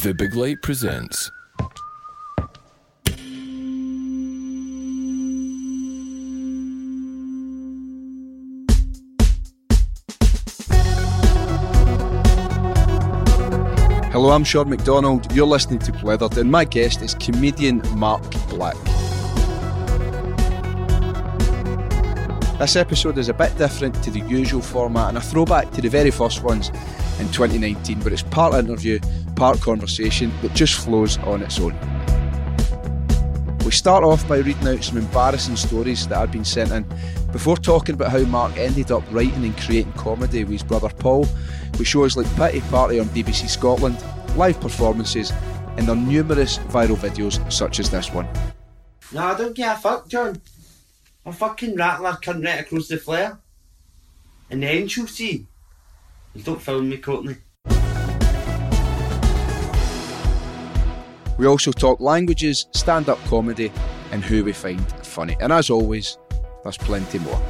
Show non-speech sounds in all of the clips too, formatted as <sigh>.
The Big Light presents. Hello, I'm Sean McDonald. You're listening to Blethered, and my guest is comedian Mark Black. This episode is a bit different to the usual format and a throwback to the very first ones in 2019, but it's part interview, part conversation that just flows on its own. We start off by reading out some embarrassing stories that had been sent in before talking about how Mark ended up writing and creating comedy with his brother Paul, with shows like Pity Party on BBC Scotland, live performances, and their numerous viral videos such as this one. No, I don't give a fuck, John. A fucking rattler come right across the flare. And then she'll see. Don't film me, Courtney. We also talk languages, stand up comedy, and who we find funny. And as always, there's plenty more.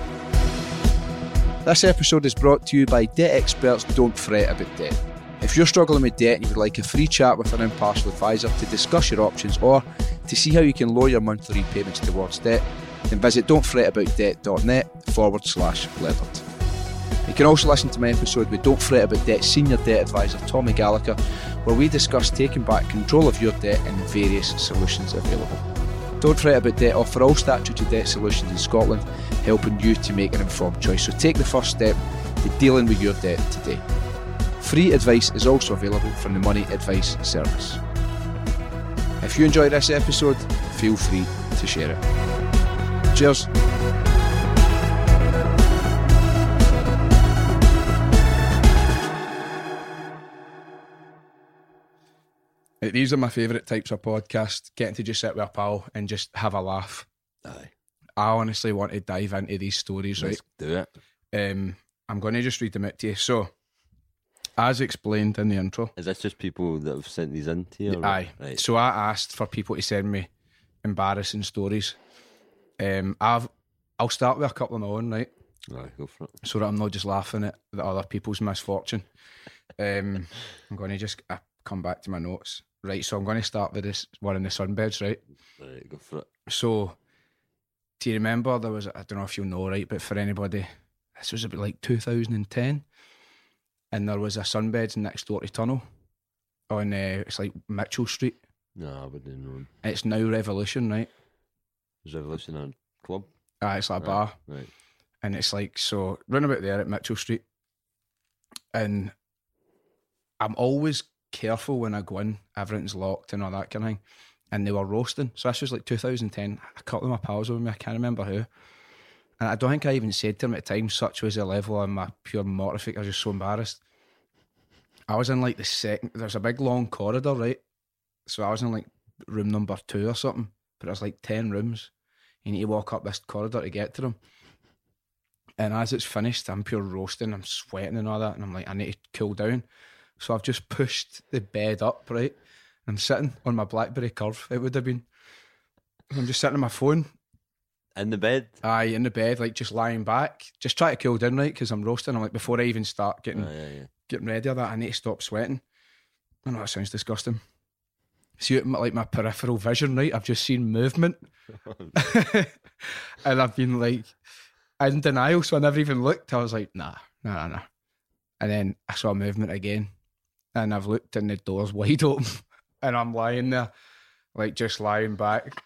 This episode is brought to you by Debt Experts Don't Fret About Debt. If you're struggling with debt and you would like a free chat with an impartial advisor to discuss your options or to see how you can lower your monthly repayments towards debt, then visit don'tfretaboutdebt.net forward slash blethered. You can also listen to my episode with Don't Fret About Debt Senior Debt Advisor Tommy Gallagher, where we discuss taking back control of your debt and various solutions available. Don't Fret About Debt offer all statutory debt solutions in Scotland, helping you to make an informed choice. So take the first step to dealing with your debt today. Free advice is also available from the Money Advice Service. If you enjoyed this episode, feel free to share it. Cheers. These are my favourite types of podcast. Getting to just sit with a pal and just have a laugh. Aye. I honestly want to dive into these stories, right? Let's do it. Um, I'm going to just read them out to you. So, as explained in the intro, Is this just people that have sent these in to you? aye. Right. So I asked for people to send me embarrassing stories. Um, I've I'll start with a couple of my own, right? Aye, go for it. so that I'm not just laughing at the other people's misfortune. Um, I'm going to just uh, come back to my notes. Right, so I'm going to start with this one in the sunbeds, right? Right, go for it. So, do you remember there was, I don't know if you'll know, right, but for anybody, this was about like 2010, and there was a sunbeds next door to the Tunnel on, uh, it's like Mitchell Street. No, I wouldn't know. It's now Revolution, right? Is Revolution a club? Ah, it's like a Right. bar. Right. and it's like so run about there at Mitchell Street, and I'm always careful when I go in. Everything's locked and all that kind of thing, and they were roasting. So this was like 2010. A couple of my pals were with me. I can't remember who, and I don't think I even said to them at the time. Such was the level of my pure mortification. I was just so embarrassed. I was in like the second. There's a big long corridor, right? So I was in like room number two or something, but there's like ten rooms. You need to walk up this corridor to get to them. And as it's finished, I'm pure roasting, I'm sweating and all that, and I'm like, I need to cool down. So I've just pushed the bed up, right? I'm sitting on my Blackberry curve, it would have been. I'm just sitting on my phone, In the bed? aye, in the bed, like just lying back, just try to cool down, right? Because I'm roasting. I'm like, before I even start getting oh, Aye, aye, aye. getting ready or that, I need to stop sweating. I know that sounds disgusting. See, like my peripheral vision, right? I've just seen movement, <laughs> and I've been like in denial. So I never even looked. I was like, nah, nah, nah, nah. And then I saw movement again, and I've looked, and the door's wide <laughs> open, and I'm lying there, like just lying back.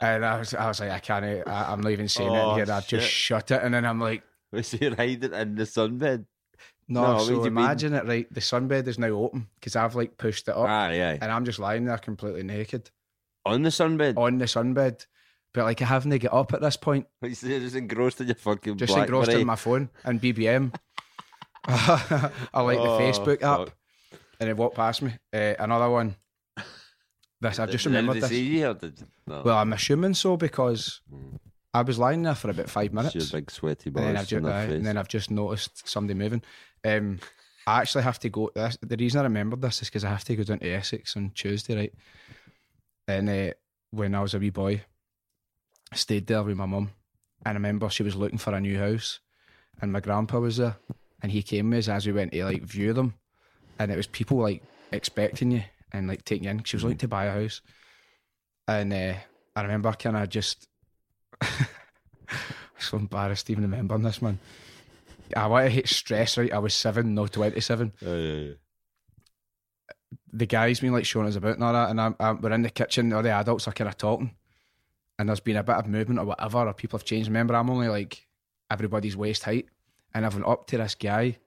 And I was, I was like, I can't. I, I'm not even saying it Oh, in here. I've just shut it, and then I'm like. So you're hiding in the sunbed? No, No, so you mean? imagine it, right? The sunbed is now open because I've like pushed it up Aye, aye. and I'm just lying there completely naked On the sunbed? on the sunbed. But like I haven't to get up at this point, <laughs> you're just engrossed in your fucking just engrossed in my phone and BBM. <laughs> I like the Oh, Facebook app fuck. And it walked past me. Uh, another one. This I just Did- remembered did this. see you or did you? No. Well, I'm assuming so because I was lying there for about five minutes. It's your big sweaty and then, I've balls ju- in their aye, face. and then I've just noticed somebody moving. Um, I actually have to go. This, the reason I remembered this is because I have to go down to Essex on Tuesday, right? And uh, when I was a wee boy, I stayed there with my mum, and I remember she was looking for a new house, and my grandpa was there, and he came with us as we went to like view them, and it was people like expecting you, and like taking you in. She was looking to buy a house, and uh, I remember kind of just <laughs> so embarrassed even remembering this man. I want to hit stress right. I was seven, no twenty seven. Yeah, yeah. The guys been like showing us about and all that, and I'm, I'm, we're in the kitchen. All the adults are kind of talking, and there's been a bit of movement or whatever, or people have changed. Remember, I'm only like everybody's waist height, and I've went up to this guy.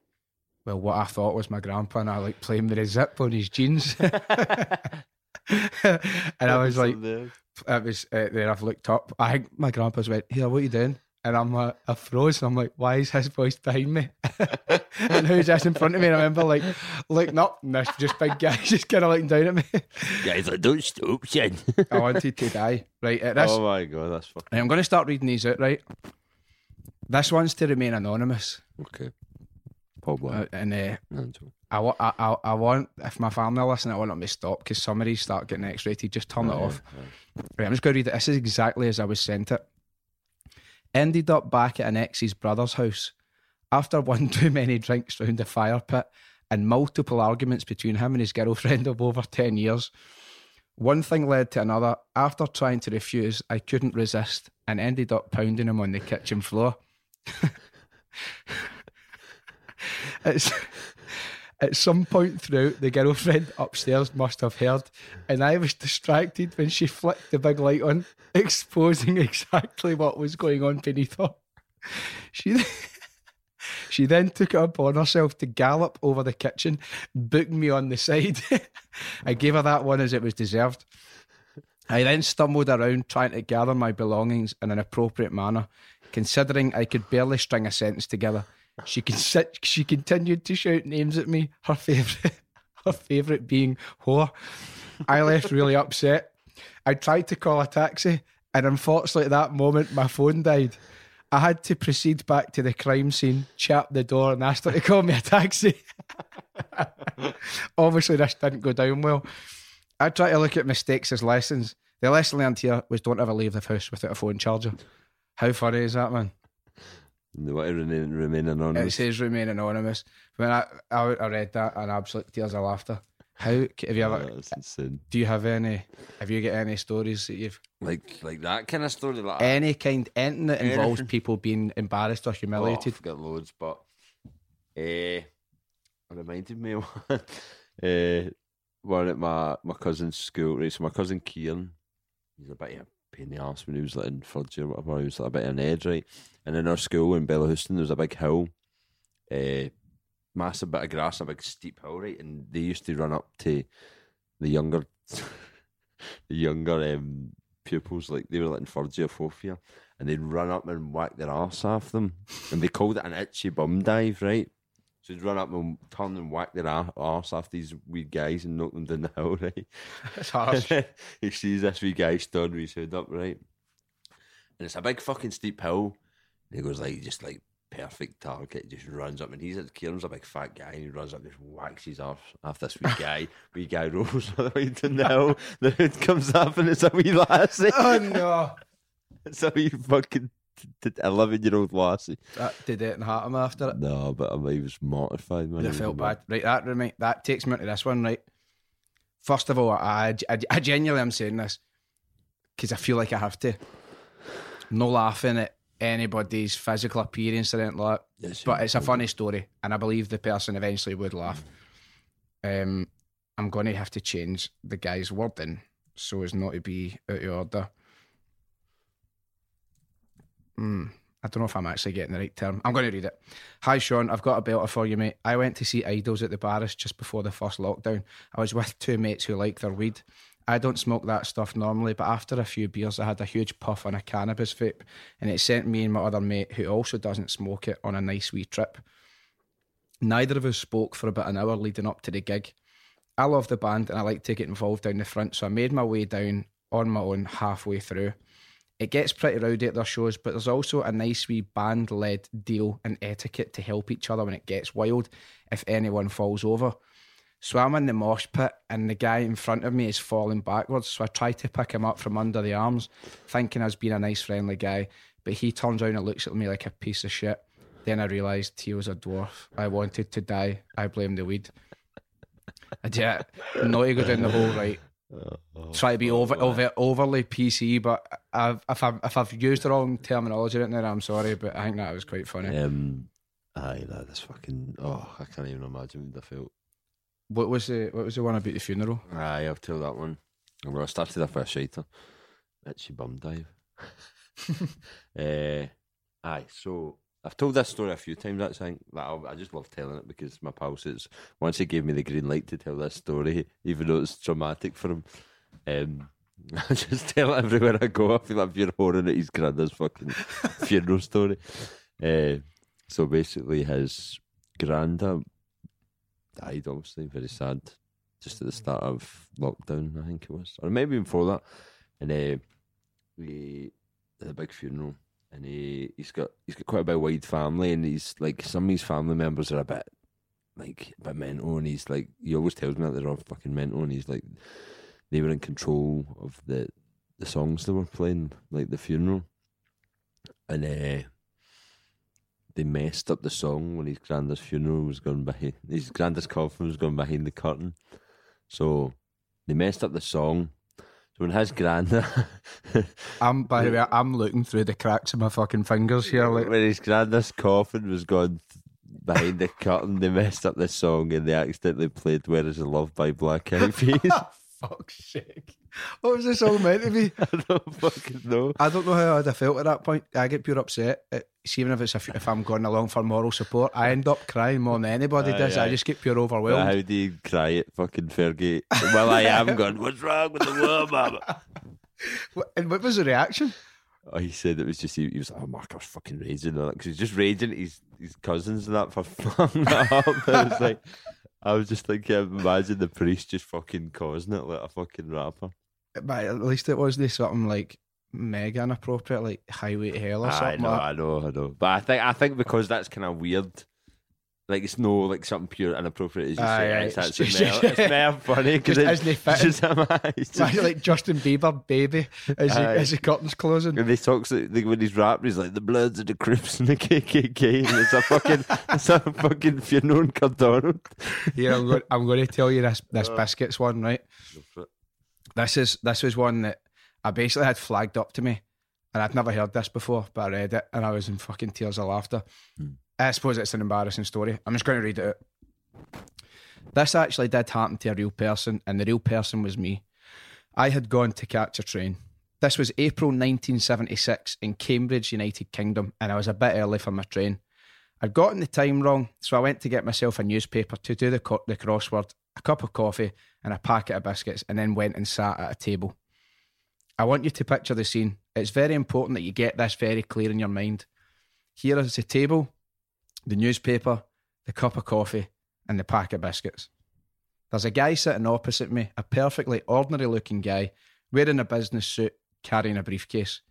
Well, what I thought was my grandpa, and I like playing with his zip on his jeans. <laughs> and I was like, it was uh, then I've looked up. I think my grandpa's went, "Here, what are you doing?" And I'm like, I froze. And I'm like, why is his voice behind me? <laughs> and who's this in front of me? And I remember like looking up, and this just big guy <laughs> just kind of looking down at me. Guys, like, don't stop, son. I wanted to die. Right, at this, oh my god, that's fucking I'm going to start reading these out. Right, this one's to remain anonymous, okay. Probably. uh, and uh, No, it's all- I, I, I, I want if my family listen, I want them to stop because some of these start getting X-rated. Just turn it off. Right, I'm just going to read it. This is exactly as I was sent it. Ended up back at an ex's brother's house after <laughs> one too many drinks round the fire pit and multiple arguments between him and his girlfriend <laughs> of over 10 years. One thing led to another. After trying to refuse, I couldn't resist and ended up pounding him on the kitchen floor. <laughs> it's, at some point through, the girlfriend upstairs must have heard, and I was distracted when she flicked the big light on, <laughs> exposing exactly what was going on beneath her. She <laughs> she then took it upon herself to gallop over the kitchen, booked me on the side. <laughs> I gave her that one as it was deserved. I then stumbled around trying to gather my belongings in an appropriate manner, considering I could barely string a sentence together. She con- she continued to shout names at me, her favourite <laughs> her favourite being whore. I left really upset. I tried to call a taxi, and unfortunately at that moment my phone died. I had to proceed back to the crime scene, chap the door, and asked her to call me a taxi. <laughs> Obviously, this didn't go down well. I try to look at mistakes as lessons. The lesson learned here was don't ever leave the house without a phone charger. How funny is that, man? They want to remain, remain It anonymous. says remain anonymous. When I, I I read that and absolute tears of laughter. How have you Oh, ever? that's insane. Do you have any? Have you got any stories that you've Like, like that kind of story. Like, any kind anything that involves people being embarrassed or Oh, humiliated? I've got loads, but uh, it reminded me <laughs> of one, uh, one at my, my cousin's school. Right, so my cousin Kieran, he's a bit of a pain in the arse when he was like in third year or whatever. He was like a bit of an edge, right? And in our school in Bellahouston, there was a big hill, uh, massive bit of grass, a big steep hill, right? And they used to run up to the younger, <laughs> the younger um, pupils, like they were like in third year, fourth year, and they'd run up and whack their arse off them, and they called it an itchy bum dive, right? So they'd run up and turn and whack their arse off these wee guys and knock them down the hill, <laughs> right? It's harsh. <laughs> he sees this wee guy stood with his hood up, right? And it's a big fucking steep hill. And he goes like, just like perfect target, just runs up. And he's at Kieran's a big fat guy, and he runs up, just whacks his arse off this wee guy. <laughs> wee guy rolls all the way down the hill. The hood comes up, and it's a wee lassie. oh no! It's a wee fucking eleven year old lassie. That did it and hurt him after it. No, but I mean, he was mortified, man. I felt bad. Right, that remind, that takes me into this one. Right, first of all, I I, I genuinely am saying this because I feel like I have to. No laughing at anybody's physical appearance or anything like that. Yes, but it's a funny story, and I believe the person eventually would laugh. Um, I'm going to have to change the guy's wording so as not to be out of order. Hmm. I don't know if I'm actually getting the right term. I'm going to read it. Hi, Sean. I've got a belter for you, mate. I went to see IDLES at the Barras just before the first lockdown. I was with two mates who like their weed. I don't smoke that stuff normally, but after a few beers, I had a huge puff on a cannabis vape, and it sent me and my other mate, who also doesn't smoke it, on a nice wee trip. Neither of us spoke for about an hour leading up to the gig. I love the band and I like to get involved down the front, so I made my way down on my own halfway through. It gets pretty rowdy at their shows, but there's also a nice wee band led deal and etiquette to help each other when it gets wild if anyone falls over. So I'm in the mosh pit and the guy in front of me is falling backwards. So I try to pick him up from under the arms, thinking I was being a nice, friendly guy. But he turns around and looks at me like a piece of shit. Then I realised he was a dwarf. I wanted to die. I blame the weed. I yeah, not to go down the whole right. Oh, Try to be over, over overly PC, but I've, if I've if I've used the wrong terminology right there, I'm sorry, but I think that was quite funny. Um, aye, that is fucking. Oh, I can't even imagine what I felt. What was the what was the one about the funeral? Aye, I've told that one. Well, I started off with a shiter. Itchy bum dive. uh, <laughs> <laughs> aye, so I've told this story a few times. That's thing that I, I just love telling it because my pal says once he gave me the green light to tell this story, even though it's traumatic for him. Um, <laughs> I just tell it everywhere I go. I feel like you're holding at his granddad's fucking <laughs> funeral story. Uh, so basically, his granddad died. Obviously, very sad. Just at the start of lockdown, I think it was, or maybe before that. And uh, we had a big funeral, and he he's got he's got quite a big wide family, and he's like some of his family members are a bit like a bit mental, and he's like he always tells me that they're all fucking mental, and he's like they were in control of the the songs they were playing, like the funeral, and uh, they messed up the song when his granddad's funeral was going behind his granddad's coffin was going behind the curtain, so they messed up the song. So when his granddad, <laughs> I'm by the way, I'm looking through the cracks of my fucking fingers here. Like, when his granddad's coffin was going behind the curtain, they messed up the song and they accidentally played "Where Is the Love" by Black Eyed Peas. <laughs> fuck's sake, what was this all meant to be? <laughs> I don't fucking know. I don't know how I'd have felt at that point. I get pure upset. Eh, it, even if it's a, if I'm going along for moral support, I end up crying more than anybody Aye, does. I just get pure overwhelmed. how do you cry at fucking Fergie? well, I am <laughs> going. What's wrong with the world, mama? And what was the reaction? Oh, he said it was just he, he was like, "Oh, Mark, I was fucking raging," because he's just raging at his his cousins and that for fun. that up. I was like, I was just thinking, imagine the priest just fucking causing it like a fucking rapper. But at least it wasn't something like mega inappropriate, like Highway to Hell or I something. know, like- I know, I know. But I think I think because that's kind of weird. Like it's no like something pure inappropriate as you Aye, say. aye, It's <laughs> it's actually just- more, it's more funny because Just it's, <laughs> it's just, it's Like, just- like Justin Bieber, baby, as, he, Aye. as the curtains closing. And he talks like when he's rapping, he's like the Bloods and the Crips and the <laughs> KKK, and it's a fucking, it's a fucking funeral in Cardonald. Here, I'm going, I'm going to tell you this this Uh. biscuits one, right? This is this was one that I basically had flagged up to me, and I'd never heard this before, but I read it and I was in fucking tears of laughter. I suppose it's an embarrassing story. I'm just going to read it out. This actually did happen to a real person, and the real person was me. I had gone to catch a train. This was April 1976 in Cambridge, United Kingdom, and I was a bit early for my train. I'd gotten the time wrong, so I went to get myself a newspaper to do the, co- the crossword, a cup of coffee, and a packet of biscuits, and then went and sat at a table. I want you to picture the scene. It's very important that you get this very clear in your mind. Here is the table, the newspaper, the cup of coffee, and the packet of biscuits. There's a guy sitting opposite me, a perfectly ordinary looking guy, wearing a business suit, carrying a briefcase.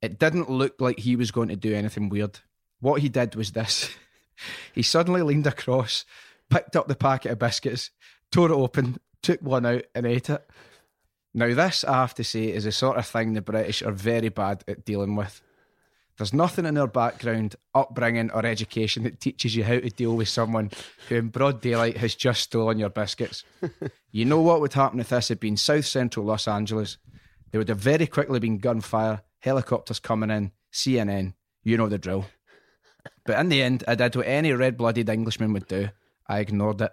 It didn't look like he was going to do anything weird. What he did was this <laughs> he suddenly leaned across, picked up the packet of biscuits, tore it open, took one out, and ate it. Now, this, I have to say, is the sort of thing the British are very bad at dealing with. There's nothing in their background, upbringing, or education that teaches you how to deal with someone who, in broad daylight, has just stolen your biscuits. <laughs> you know what would happen if this had been South Central Los Angeles? There would have very quickly been gunfire, helicopters coming in, CNN. You know the drill. But in the end, I did what any red blooded Englishman would do. I ignored it.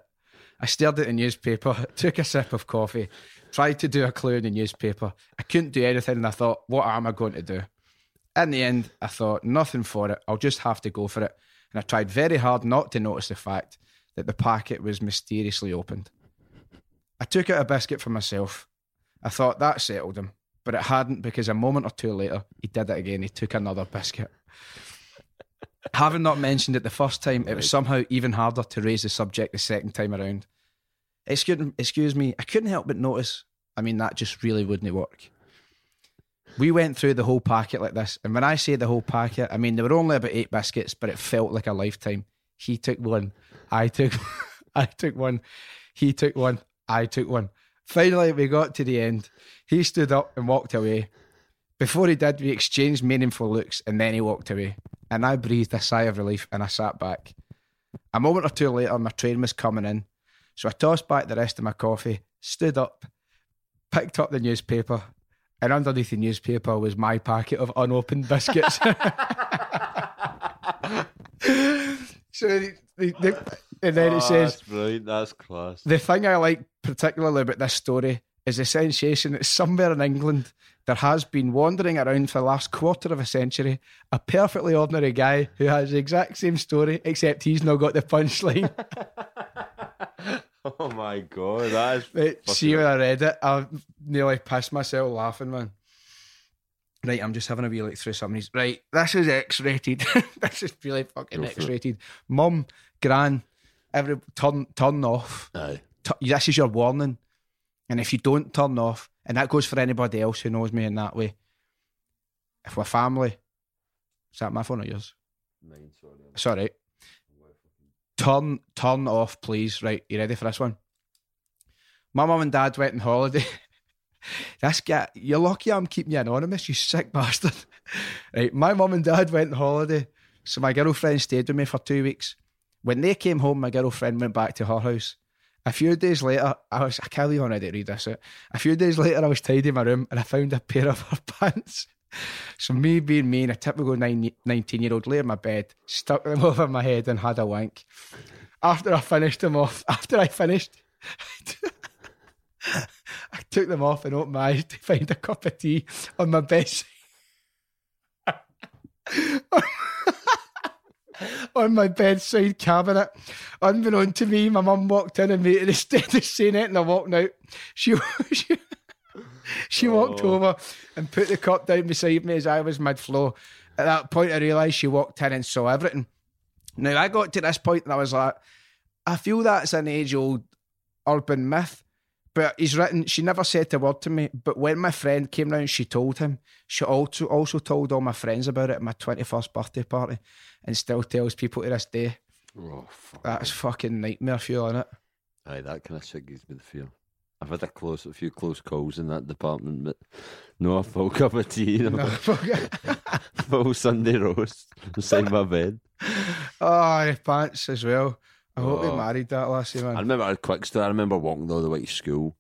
I stared at the newspaper, <laughs> took a sip of coffee, tried to do a clue in the newspaper. I couldn't do anything, and I thought, what am I going to do? In the end, I thought, nothing for it. I'll just have to go for it. And I tried very hard not to notice the fact that the packet was mysteriously opened. I took out a biscuit for myself. I thought that settled him, but it hadn't because a moment or two later, he did it again. He took another biscuit. Having not mentioned it the first time, it was somehow even harder to raise the subject the second time around. Excuse, excuse me, I couldn't help but notice. I mean, that just really wouldn't work. We went through the whole packet like this, and when I say the whole packet, I mean there were only about eight biscuits, but it felt like a lifetime. He took one, I took, <laughs> I took one, he took one, I took one. Finally, we got to the end. He stood up and walked away. Before he did, we exchanged meaningful looks, and then he walked away. And I breathed a sigh of relief, and I sat back. A moment or two later, my train was coming in, So I tossed back the rest of my coffee, stood up, picked up the newspaper, and underneath the newspaper was my packet of unopened biscuits. <laughs> so the, the, the, and then it Oh, says that's brilliant. That's class. the thing I like particularly about this story is the sensation that somewhere in England there has been wandering around for the last quarter of a century a perfectly ordinary guy who has the exact same story except he's not got the punchline. <laughs> <laughs> Oh my god, that is. Right, see when I read it, I nearly pissed myself laughing, man. Right, I'm just having a wee look through some of these. Right, this is X-rated. <laughs> this is really fucking Go for it. X-rated. Mum, Gran, every turn turn off. Aye. T- this is your warning. And if you don't turn off, and that goes for anybody else who knows me in that way. If we're family, is that my phone or yours? Mine, sorry. It's all right. Turn turn off, please. Right, you ready for this one? My mum and dad went on holiday. <laughs> this guy, you're lucky I'm keeping you anonymous, you sick <laughs> bastard. right, my mum and dad went on holiday, so my girlfriend stayed with me for two weeks. When they came home, my girlfriend went back to her house. A few days later, I was I can't believe already read this out. A few days later, I was tidying my room and I found a pair of her <laughs> pants. <laughs> So me being me and a typical nine, 19 year old lay in my bed, stuck them <laughs> over my head and had a wank. After I finished them off, <laughs> after I finished, I took them off and opened my eyes to find a cup of tea on my bed. on my bedside cabinet. Unbeknown to me, my mum walked in and made instead of saying it and I walked out, she she, <laughs> she walked Oh. over and put the cup down beside me as I was mid flow. At that point I realised she walked in and saw everything. Now I got to this point and I was like, I feel that's an age old urban myth. But he's written, she never said a word to me. But when my friend came round, she told him. She also also told all my friends about it at my 21st birthday party and still tells people to this day. Oh, fuck. That's fucking nightmare feeling it. Aye, that kind of shit gives me the fear. I've had a close, a few close calls in that department, but no a full <laughs> cup of tea, no, No, it. <laughs> full Sunday roast beside my bed. oh, the pants as well. I hope they Oh. married that lassie, man. I remember a quick story. I remember walking the way to school,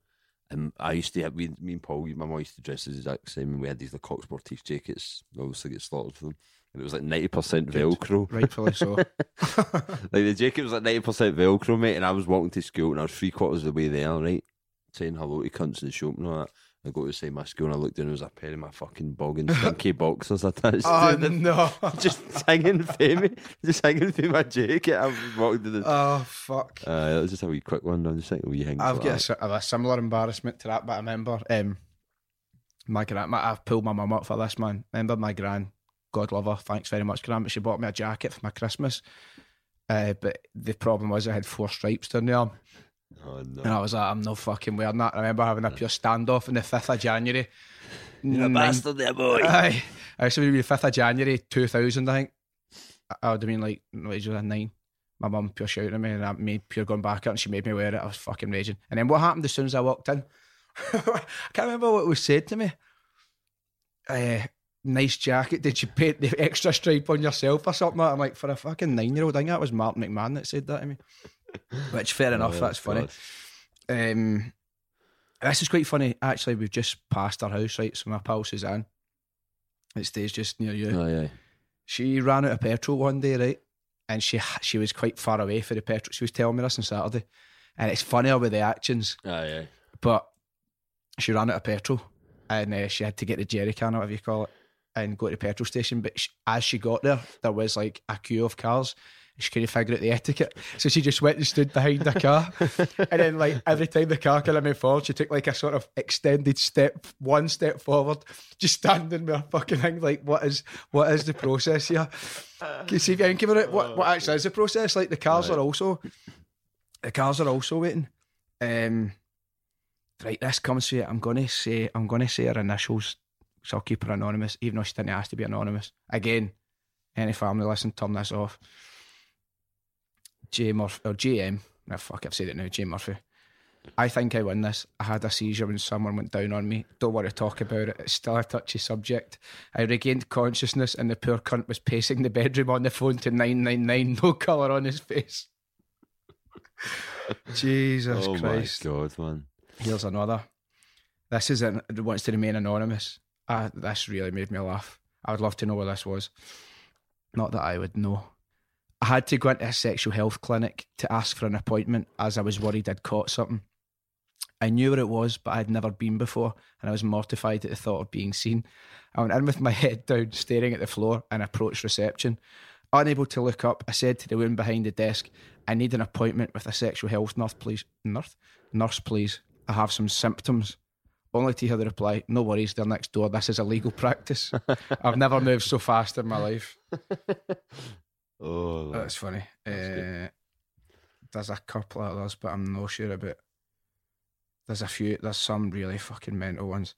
and I used to have we, me and Paul. My mum used to dress as the exact same, and we had these like Coq Sportif jackets. Obviously, get slaughtered for them, and it was like ninety percent Velcro. Rightfully so. <laughs> Like the jacket was like ninety percent Velcro, mate. And I was walking to school, and I was three quarters of the way there, right, saying hello to cunts in the shop and all that. I go to say my school, and I looked down, and there was a pair of my fucking boggin stinky <laughs> boxers attached oh, to them. no. <laughs> Just hanging for me, just hanging for my jacket. I walking to the. Oh, fuck. Uh, that was just a wee quick one. I'm just thinking, wee hang. I've got a, a similar embarrassment to that, but I remember um, my gran. my- I've pulled my mum up for this, man. Remember my gran, God love her, thanks very much, gran, but she bought me a jacket for my Christmas. Uh, but the problem was I had four stripes down the arm. Oh no. And I was like, I'm no fucking wearing that. I remember having a pure standoff on the 5th of January. You're a bastard there, boy. Aye. I used to be the 5th of January 2000, I think. I- I would have been like, no, age was a nine. My mum pure shouting at me and I made pure going back at her and she made me wear it. I was fucking raging. And then what happened as soon as I walked in? <laughs> I can't remember what was said to me. Uh, nice jacket. Did you paint the extra stripe on yourself or something? I'm like, for a fucking nine year old, I think that was Mark McMahon that said that to me. <laughs> Which, fair enough, Oh, that's funny. Um, this is quite funny. Actually, we've just passed our house, right? So my pal Suzanne, it stays just near you. Aye, aye. She ran out of petrol one day, right? And she she was quite far away for the petrol. She was telling me this on Saturday, and it's funnier with the actions, Aye, aye. but she ran out of petrol, and uh, she had to get the jerry can, or whatever you call it, and go to the petrol station. But she, as she got there, there was like a queue of cars. She couldn't figure out the etiquette, so she just went and stood behind the car, and then like every time the car kind of moved forward, she took like a sort of extended step, one step forward, just standing with her fucking thing. Like, what is what is the process here? Can you see if you think about it? What what actually is the process? Like the cars are also the cars are also waiting. Um, right, this comes to it. I'm gonna say I'm gonna say her initials, so I'll keep her anonymous, even though she didn't ask to be anonymous. Again, any family listen, turn this off. J Murphy or JM. No, fuck, I've said it now. J Murphy. I think I win this. I had a seizure when someone went down on me. Don't want to talk about it. It's still a touchy subject. I regained consciousness and the poor cunt was pacing the bedroom on the phone to 999, no colour on his face. <laughs> Jesus oh Christ. my god, man. Here's another. This is an, it wants to remain anonymous. Ah, this really made me laugh. I would love to know what this was. Not that I would know. I had to go into a sexual health clinic to ask for an appointment as I was worried I'd caught something. I knew where it was, but I'd never been before, and I was mortified at the thought of being seen. I went in with my <laughs> head down, staring at the floor, and approached reception. Unable to look up, I said to the woman behind the desk, I need an appointment with a sexual health nurse, please. Nurse? Nurse, please. I have some symptoms. Only to hear the reply, no worries, they're next door. This is a legal <laughs> practice. I've never moved so fast in my life. <laughs> Oh, That's funny. good. uh, there's a couple of others, but I'm not sure about. There's a few. There's some really fucking mental ones.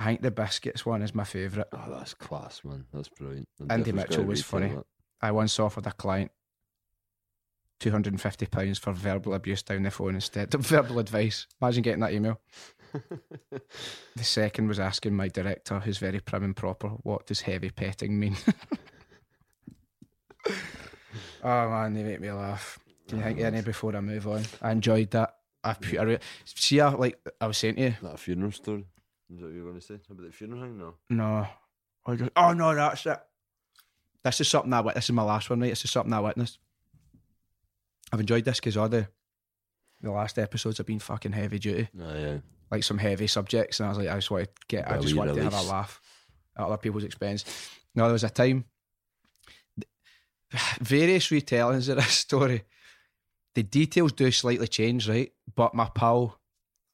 I think the biscuits one is my favourite. oh, that's class, man. That's brilliant. I'm Andy Mitchell was funny. I once offered a client two hundred and fifty pounds for verbal abuse down the phone instead of <laughs> verbal advice. Imagine getting that email. <laughs> The second was asking my director, who's very prim and proper, what does heavy petting mean? <laughs> oh man, they make me laugh. Can you think of any before I move on? I enjoyed that. I, pu- I re- see, I, like I was saying to you, that a funeral story? Is that what you were going to say about the funeral thing? No. no, I just, oh no, that's it. This is something I wit- This is my last one, right? This is something I witnessed. I've enjoyed this because all the the last episodes have been fucking heavy duty. Oh, yeah. like some heavy subjects, and I was like, I just want to get, I just wanted to have a laugh at other people's expense. No, there was a time, <sighs> various retellings of this story. The details do slightly change, right? But my pal,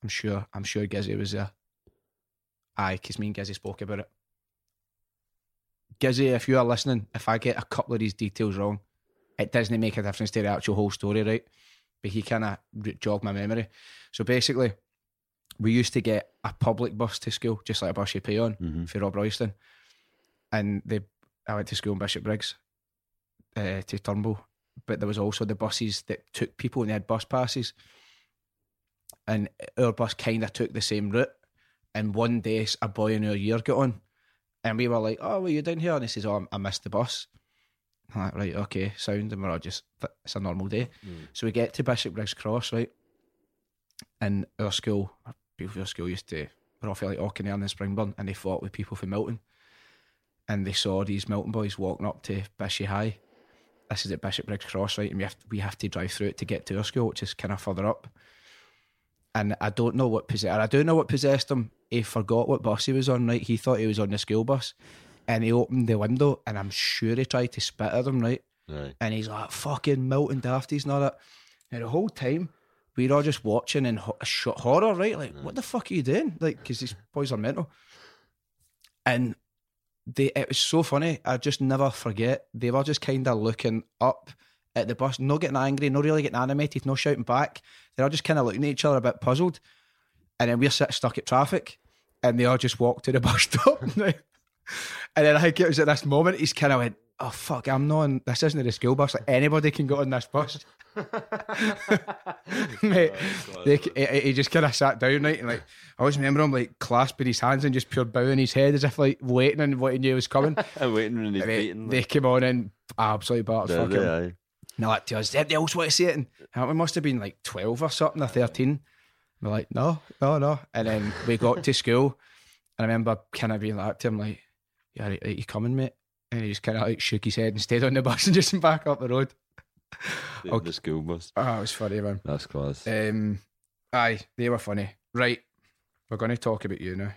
I'm sure, I'm sure Gizzy was there. Aye, because me and Gizzy spoke about it. Gizzy, if you are listening, if I get a couple of these details wrong, it doesn't make a difference to the actual whole story, right? But he kind of jogged my memory. So basically, we used to get a public bus to school, just like a bus you pay on Mhm. for Robroyston. And they, I went to school in Bishopbriggs uh, to Turnbull, but there was also the buses that took people and they had bus passes. And our bus kind of took the same route. And one day, a boy in our year got on, and we were like, "Oh, were you down here?" And he says, "Oh, I missed the bus." I'm like, right, okay, sound, and we're all just, it's a normal day. So we get to Bishopbriggs Cross, right? And our school, our people from our school used to, were off like Auchinairn and Springburn, and they fought with people from Milton. And they saw these Milton boys walking up to Bishy High. This is at Bishopbriggs Cross, right? And we have we have to drive through it to get to our school, which is kind of further up. And I don't know what possessed. I do know what possessed him. He forgot what bus he was on. Right, he thought he was on the school bus, and he opened the window, and I'm sure he tried to spit at them. Right, Right. and he's like, fucking Milton Dafties and all that. And the whole time, we're all just watching in ho- horror, right? Like, what the fuck are you doing? Like, because these boys are mental. And they, it was so funny. I just never forget. They were just kind of looking up at the bus, not getting angry, not really getting animated, no shouting back. They're all just kind of looking at each other a bit puzzled. And then we're stuck at traffic, and they all just walked to the <laughs> bus stop. <laughs> and then I think it was at this moment he's kind of went, "Oh fuck, I'm not. On, this isn't the school bus. Like anybody can go on this bus." <laughs> <laughs> Mate, oh, they, he, he just kind of sat down, right? And like, I always remember him like clasping his hands and just pure bowing his head as if like waiting and what he knew was coming. I'm <laughs> waiting in his And they, they came on and absolutely barked Did fuck they? him. Aye. And they're like to us, anybody else want to see it? And we must have been like 12 or something, or 13. We're like, no, no, no. And then we got to school, and I remember kind of being like to him, like, yeah, are you coming, mate? And he just kind of like shook his head and stayed on the <laughs> bus and just went back up the road. The, Okay. the school bus. Oh, it was funny, man. That's class. Um, aye, they were funny. Right, we're going to talk about you now.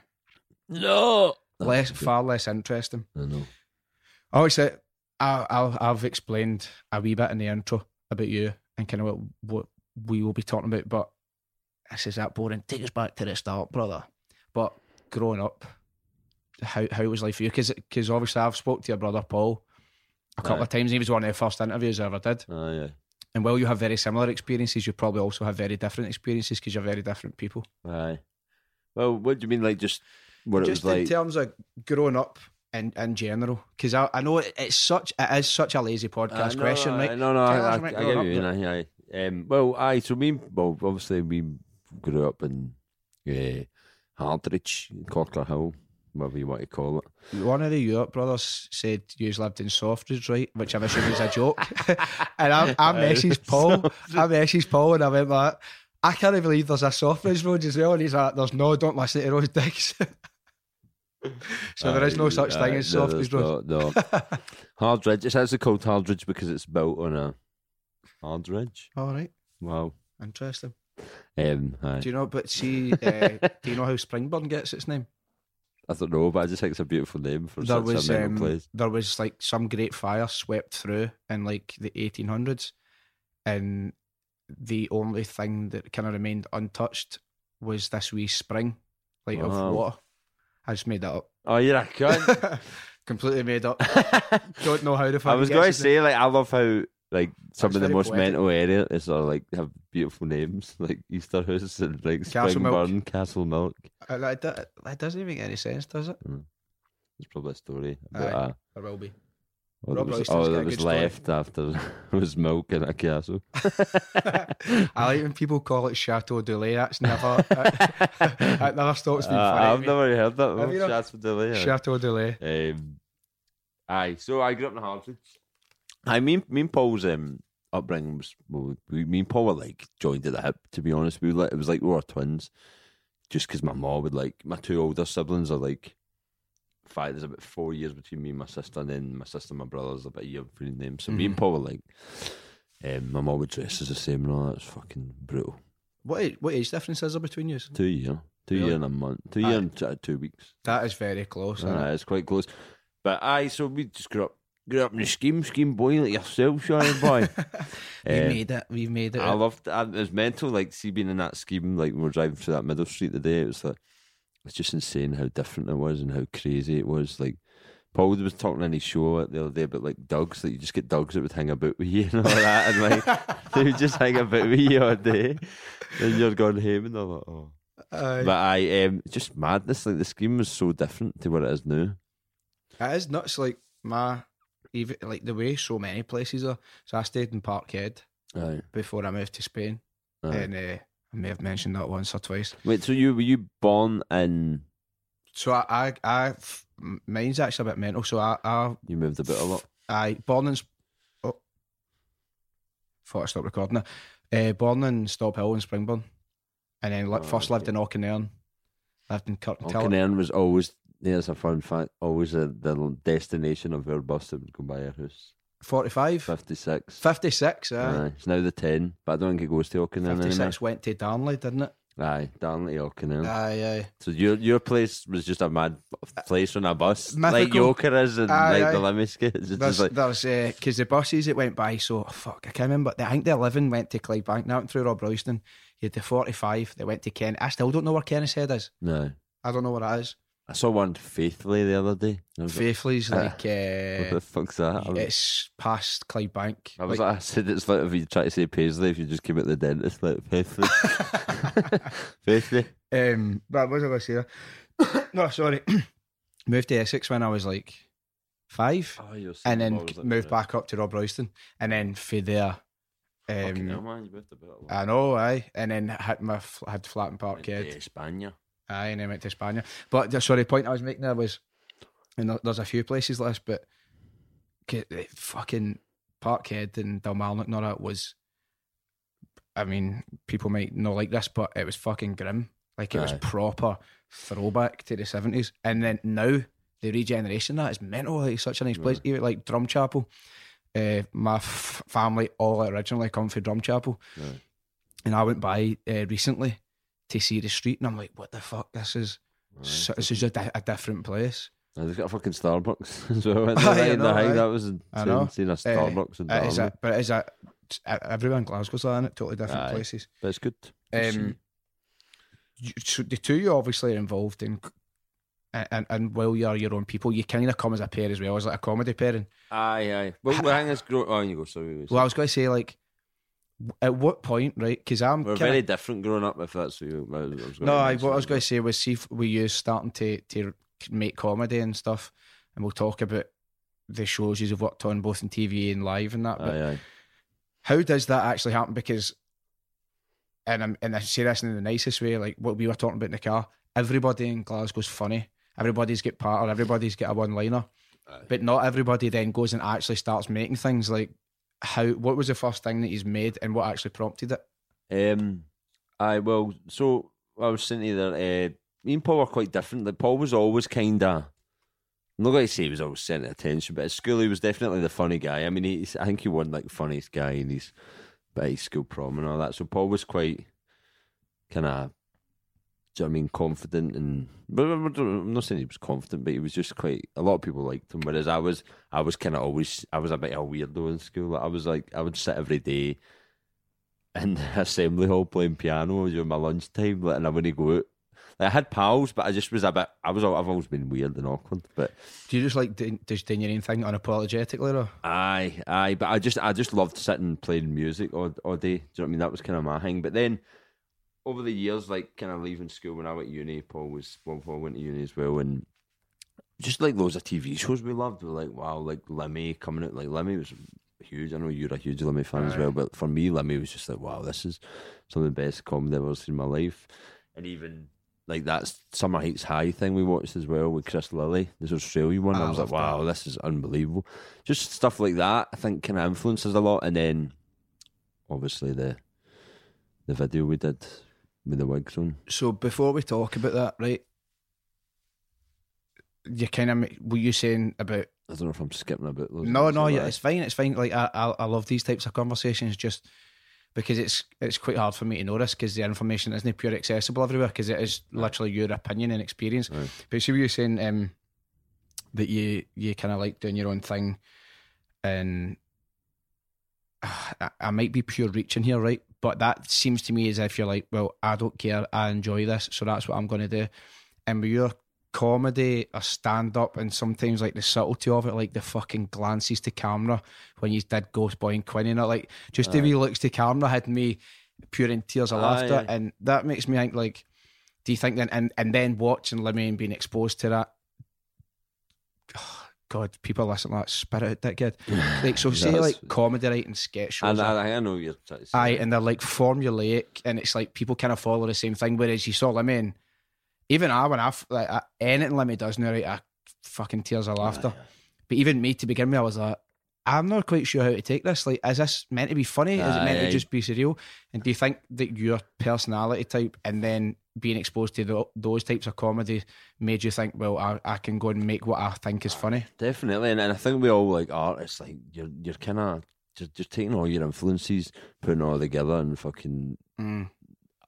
no. Less, far less interesting. I know. Obviously, I, I'll, I've explained a wee bit in the intro about you and kind of what, what we will be talking about, but this is that boring. Take us back to the start, brother. But growing up, how how it was life for you? Because obviously I've spoke to your brother Paul a couple Aye. of times. He was one of the first interviews I ever did. Oh, yeah. And while you have very similar experiences, you probably also have very different experiences because you're very different people. Aye. Well, what do you mean, like, just what Just it was in like? In terms of growing up in, in general, because I, I know it, it's such it is such a lazy podcast no, question, right? No, no, I, us I, I get you. Aye, aye. Um, well, aye. So me, well, obviously we grew up in uh, Hardridge, Corkerhill, whatever you want to call it. One of the York brothers said you lived in Softridge, right? Which I'm assuming is a joke. <laughs> and I, I messaged Paul. <laughs> I messaged Paul and I went like, I can't believe there's a Softridge road as well. And he's like, there's no, don't listen to those dicks. <laughs> so there is no such thing as no, Softridge road. not, No, Hardridge. It's actually called Hardridge because it's built on a Hardridge. All right. Wow. Interesting. Um. Do you know, but see, uh, do you know how Springburn gets its name? I don't know, but I just think it's a beautiful name for there such was a um, place. there was like some great fire swept through in like the 1800s, and the only thing that kind of remained untouched was this wee spring, like of water. I just made that up. Oh, you're a <laughs> cunt. Completely made up. <laughs> Don't know how fuck. I was going to say, like, I love how, like, some That's of the most poetic. mental areas are, like, have beautiful names, <laughs> like Easterhouse and, like, Castlemilk. Springburn, Castlemilk. name. Uh, That, that, that doesn't make any sense, does it? There's probably a story about Aye. There will be. Oh, Rob that was, oh, that was story. left after <laughs> it was milk in a castle. <laughs> I like when people call it Chateau de Lay. That's never. that, that never stops being Uh. I've me. never heard that. Have not? That's delay. Chateau de Lay. Um, aye, so I grew up in Hardridge. I mean, me and Paul's um, upbringing was well, we, me and Paul were like joined at the hip. To be honest, we were, it was like we were twins. Just because my mom would like my two older siblings are like five. There's about four years between me and my sister, and then my sister and my brother's about a year between them. So me and Paul were like, um, my mom would dress as the same and all. That's fucking brutal. What age, what age difference is there between you? Two year, two Really? year and a month, two Aye. year and two weeks. That is very close. Aye, it's quite close. But I so we just grew up, grew up in the scheme, scheme boy like yourself, Shiny <laughs> boy. we Um, made it. We made it. I loved it. It was mental, like see being in that scheme. Like when we were driving through that middle street today, it was like it's just insane how different it was and how crazy it was. Like Paul was talking on his show the other day about like dogs that you just get dogs that would hang about with you <laughs> and all that, and like they would just hang about with you all day, and you're going home and they're like, oh. But I um just madness. Like the scheme was so different to what it is now. it is nuts. Like my even like the way so many places are. So I stayed in Parkhead before I moved to Spain, and uh, I may have mentioned that once or twice. Wait, so you were you born in? So I, I, mine's actually a bit mental. So I, I, You moved a bit a lot. I born in. Oh, thought I stopped recording it. Uh, born in Stobhill in Springburn, and then Oh, first lived okay. in Auchinairn. Lived in Kirkentile. Auchinairn was always. There's a fun fact. Always a, the destination of our bus that would go by our house. 45. Fifty six. 56, aye. Eh? Aye, it's now the ten, but I don't think it goes to anymore. 56 went to Darnley, didn't it? Aye, Darnley Auchinairn. Aye, aye. so your your place was just a mad place on a bus, like Mythical. Yoker is and Aye, like the aye. Limerick. <laughs> It's There's, just like there's, uh, because the buses that went by, so fuck, I can't remember. I think the 11 went to Clydebank, now went through Robroyston. You had the 45 they went to Ken. I still don't know where Kennishead is. no. I don't know where that is. I saw one faithfully the other day. Was like, Faithfully's Ah, what uh, the fuck's that? Was- it's past Clydebank. I was Like- like, I said it's like if you try to say Paisley, if you just came at the dentist, like faithfully, <laughs> faithfully. Um, but what was I going to say? <coughs> no, sorry. <coughs> moved to Essex when I was like five, Oh, and then moved back up to Robroyston, and then for there. Hell, Um, man, you a bit. I know, aye, and then had my had flat in Went to Parkhead, España. Aye, and then went to Spain. But the, sorry, the point I was making there was, and there's a few places like this, but the fucking Parkhead and Dalmarnock and all that was. I mean, people might not like this, but it was fucking grim. Like it was proper throwback to the seventies. And then now the regeneration that is mental. Like it's such a nice place. Even like Drumchapel, Uh, my f- family all originally come from Drumchapel. And I went by uh, recently to see the street, and I'm like, "What the fuck? This is so, this is a, di- a different place." And they've got a fucking Starbucks <laughs> as well. there? <laughs> In the high, that was I insane. Seeing a Starbucks in It is Darwin. a, but it is a everyone in Glasgow's like that, totally different Aye. places. But it's good. Um, you, so the two you obviously are involved in, and, and and while you're your own people, you kind of come as a pair as well as like a comedy pairing. aye, aye. Well, the thing is, grow- oh, you go. Sorry, Well, I was going to say like, at what point, right? Because I'm we're kinda- very different growing up. If that's what you. I was no. I, what I was going to say was see if we use starting to to make comedy and stuff, and we'll talk about the shows you've worked on both in TV and live and that. But Aye, aye. how does that actually happen? Because, and I'm and I say this in the nicest way, like what we were talking about in the car. Everybody in Glasgow's funny, everybody's got part or everybody's got a one liner, but not everybody then goes and actually starts making things like how. What was the first thing that he's made and what actually prompted it? Um, I well, so I was saying to that uh, me and Paul were quite different. Like Paul was always kind of. I'm not going to say he was always centre attention, but at school he was definitely the funny guy. I mean, he's, I think he won like funniest guy in his high school prom and all that. So Paul was quite kind of, do you know I mean, confident and. But I'm not saying he was confident, but he was just quite. A lot of people liked him, whereas I was, I was kind of always, I was a bit of a weirdo in school. Like, I was like, I would sit every day in the <laughs> assembly hall playing piano during my lunchtime, like, and I wouldn't go out. Like, I had pals, but I just was a bit. I was. I've always been weird and awkward, but Do you just like do, just doing your own thing unapologetically, or aye, aye. But I just, I just loved sitting playing music all, all day. Do you know what I mean? That was kind of my thing. But then over the years, like kind of leaving school when I went to uni, Paul was well, Paul went to uni as well, and just like loads of TV shows we loved. We were like, wow, like Limmy coming out. Like Limmy was huge. I know you're a huge Limmy fan as well, but for me, Limmy was just like, wow, this is some of the best comedy I've ever seen in my life. And even like that Summer Heights High thing we watched as well with Chris Lilley, this Australian one. I, I was like, wow, this is unbelievable. Just stuff like that, I think, kind of influences a lot. And then obviously the the video we did with the wigs on. so? Before we talk about that, right? You kind of were you saying about I don't know if I'm skipping a bit. No, no, yeah, it's fine. It's fine. Like I, I, I love these types of conversations just because it's it's quite hard for me to notice because the information isn't pure accessible everywhere because it is literally your opinion and experience. Right. But see, what you're saying um, that you you kind of like doing your own thing, and <sighs> I, I might be pure reaching here, right? But that seems to me as if you're like, well, I don't care. I enjoy this, so that's what I'm going to do. And with your comedy or stand up, and sometimes like the subtlety of it, like the fucking glances to camera when you did Ghost Boy and Quinn, and it, like just the wee looks to camera had me pure in tears of laughter, aye. and that makes me think like, do you think then and and then watching Limmy and being exposed to that? God, people listen to that spit out that kid. Like so, say like comedy writing sketch shows. And I, I know you're trying to say. Aye, and they're like formulaic, and it's like people kind of follow the same thing. Whereas you saw Limmy, and even I, when I like I, anything Limmy does now, right, I fucking tears of laughter. But even me to begin with, I was like, I'm not quite sure how to take this. Like, is this meant to be funny? Is it meant Aye. to just be surreal? And do you think that your personality type and then being exposed to tho- those types of comedy made you think, well, I, I can go and make what I think is funny? Definitely, and, and I think we all like artists. Like you're, you're kind of just, just taking all your influences, putting all together, and fucking Mm.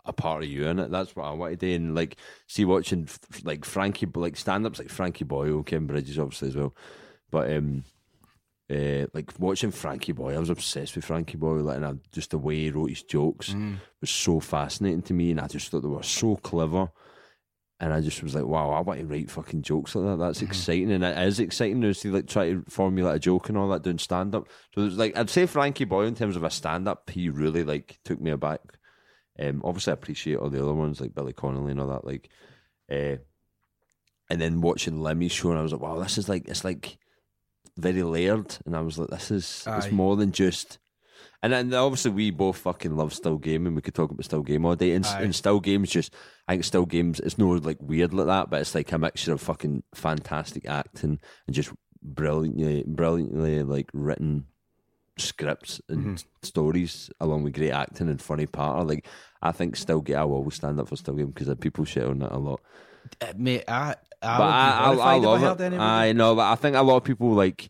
a part of you in it. That's what I want to do. And like, see, watching f- f- like Frankie, like stand ups like Frankie Boyle, Kevin Bridges, obviously as well. But um, uh, like watching Frankie Boyle, I was obsessed with Frankie Boyle, like, and I, just the way he wrote his jokes was so fascinating to me, and I just thought they were so clever. And I just was like, wow, I want to write fucking jokes like that. That's exciting. And it is exciting to see like try to formulate a joke and all that doing stand up. So there's like I'd say Frankie Boyle in terms of a stand up, he really like took me aback. Um obviously I appreciate all the other ones like Billy Connolly and all that, like uh and then watching Limmy's show and I was like, wow, this is like it's like very layered and I was like, this is it's more than just and then obviously we both fucking love still game, and We could talk about still game all day. And, Aye. and still games just I think still games it's no like weird like that, but it's like a mixture of fucking fantastic acting and just brilliantly brilliantly like written scripts and stories along with great acting and funny part. Like I think still get I will always stand up for still game because people shit on that a lot. Uh, mate, I, I but I, I, I love I it. I know, but I think a lot of people like.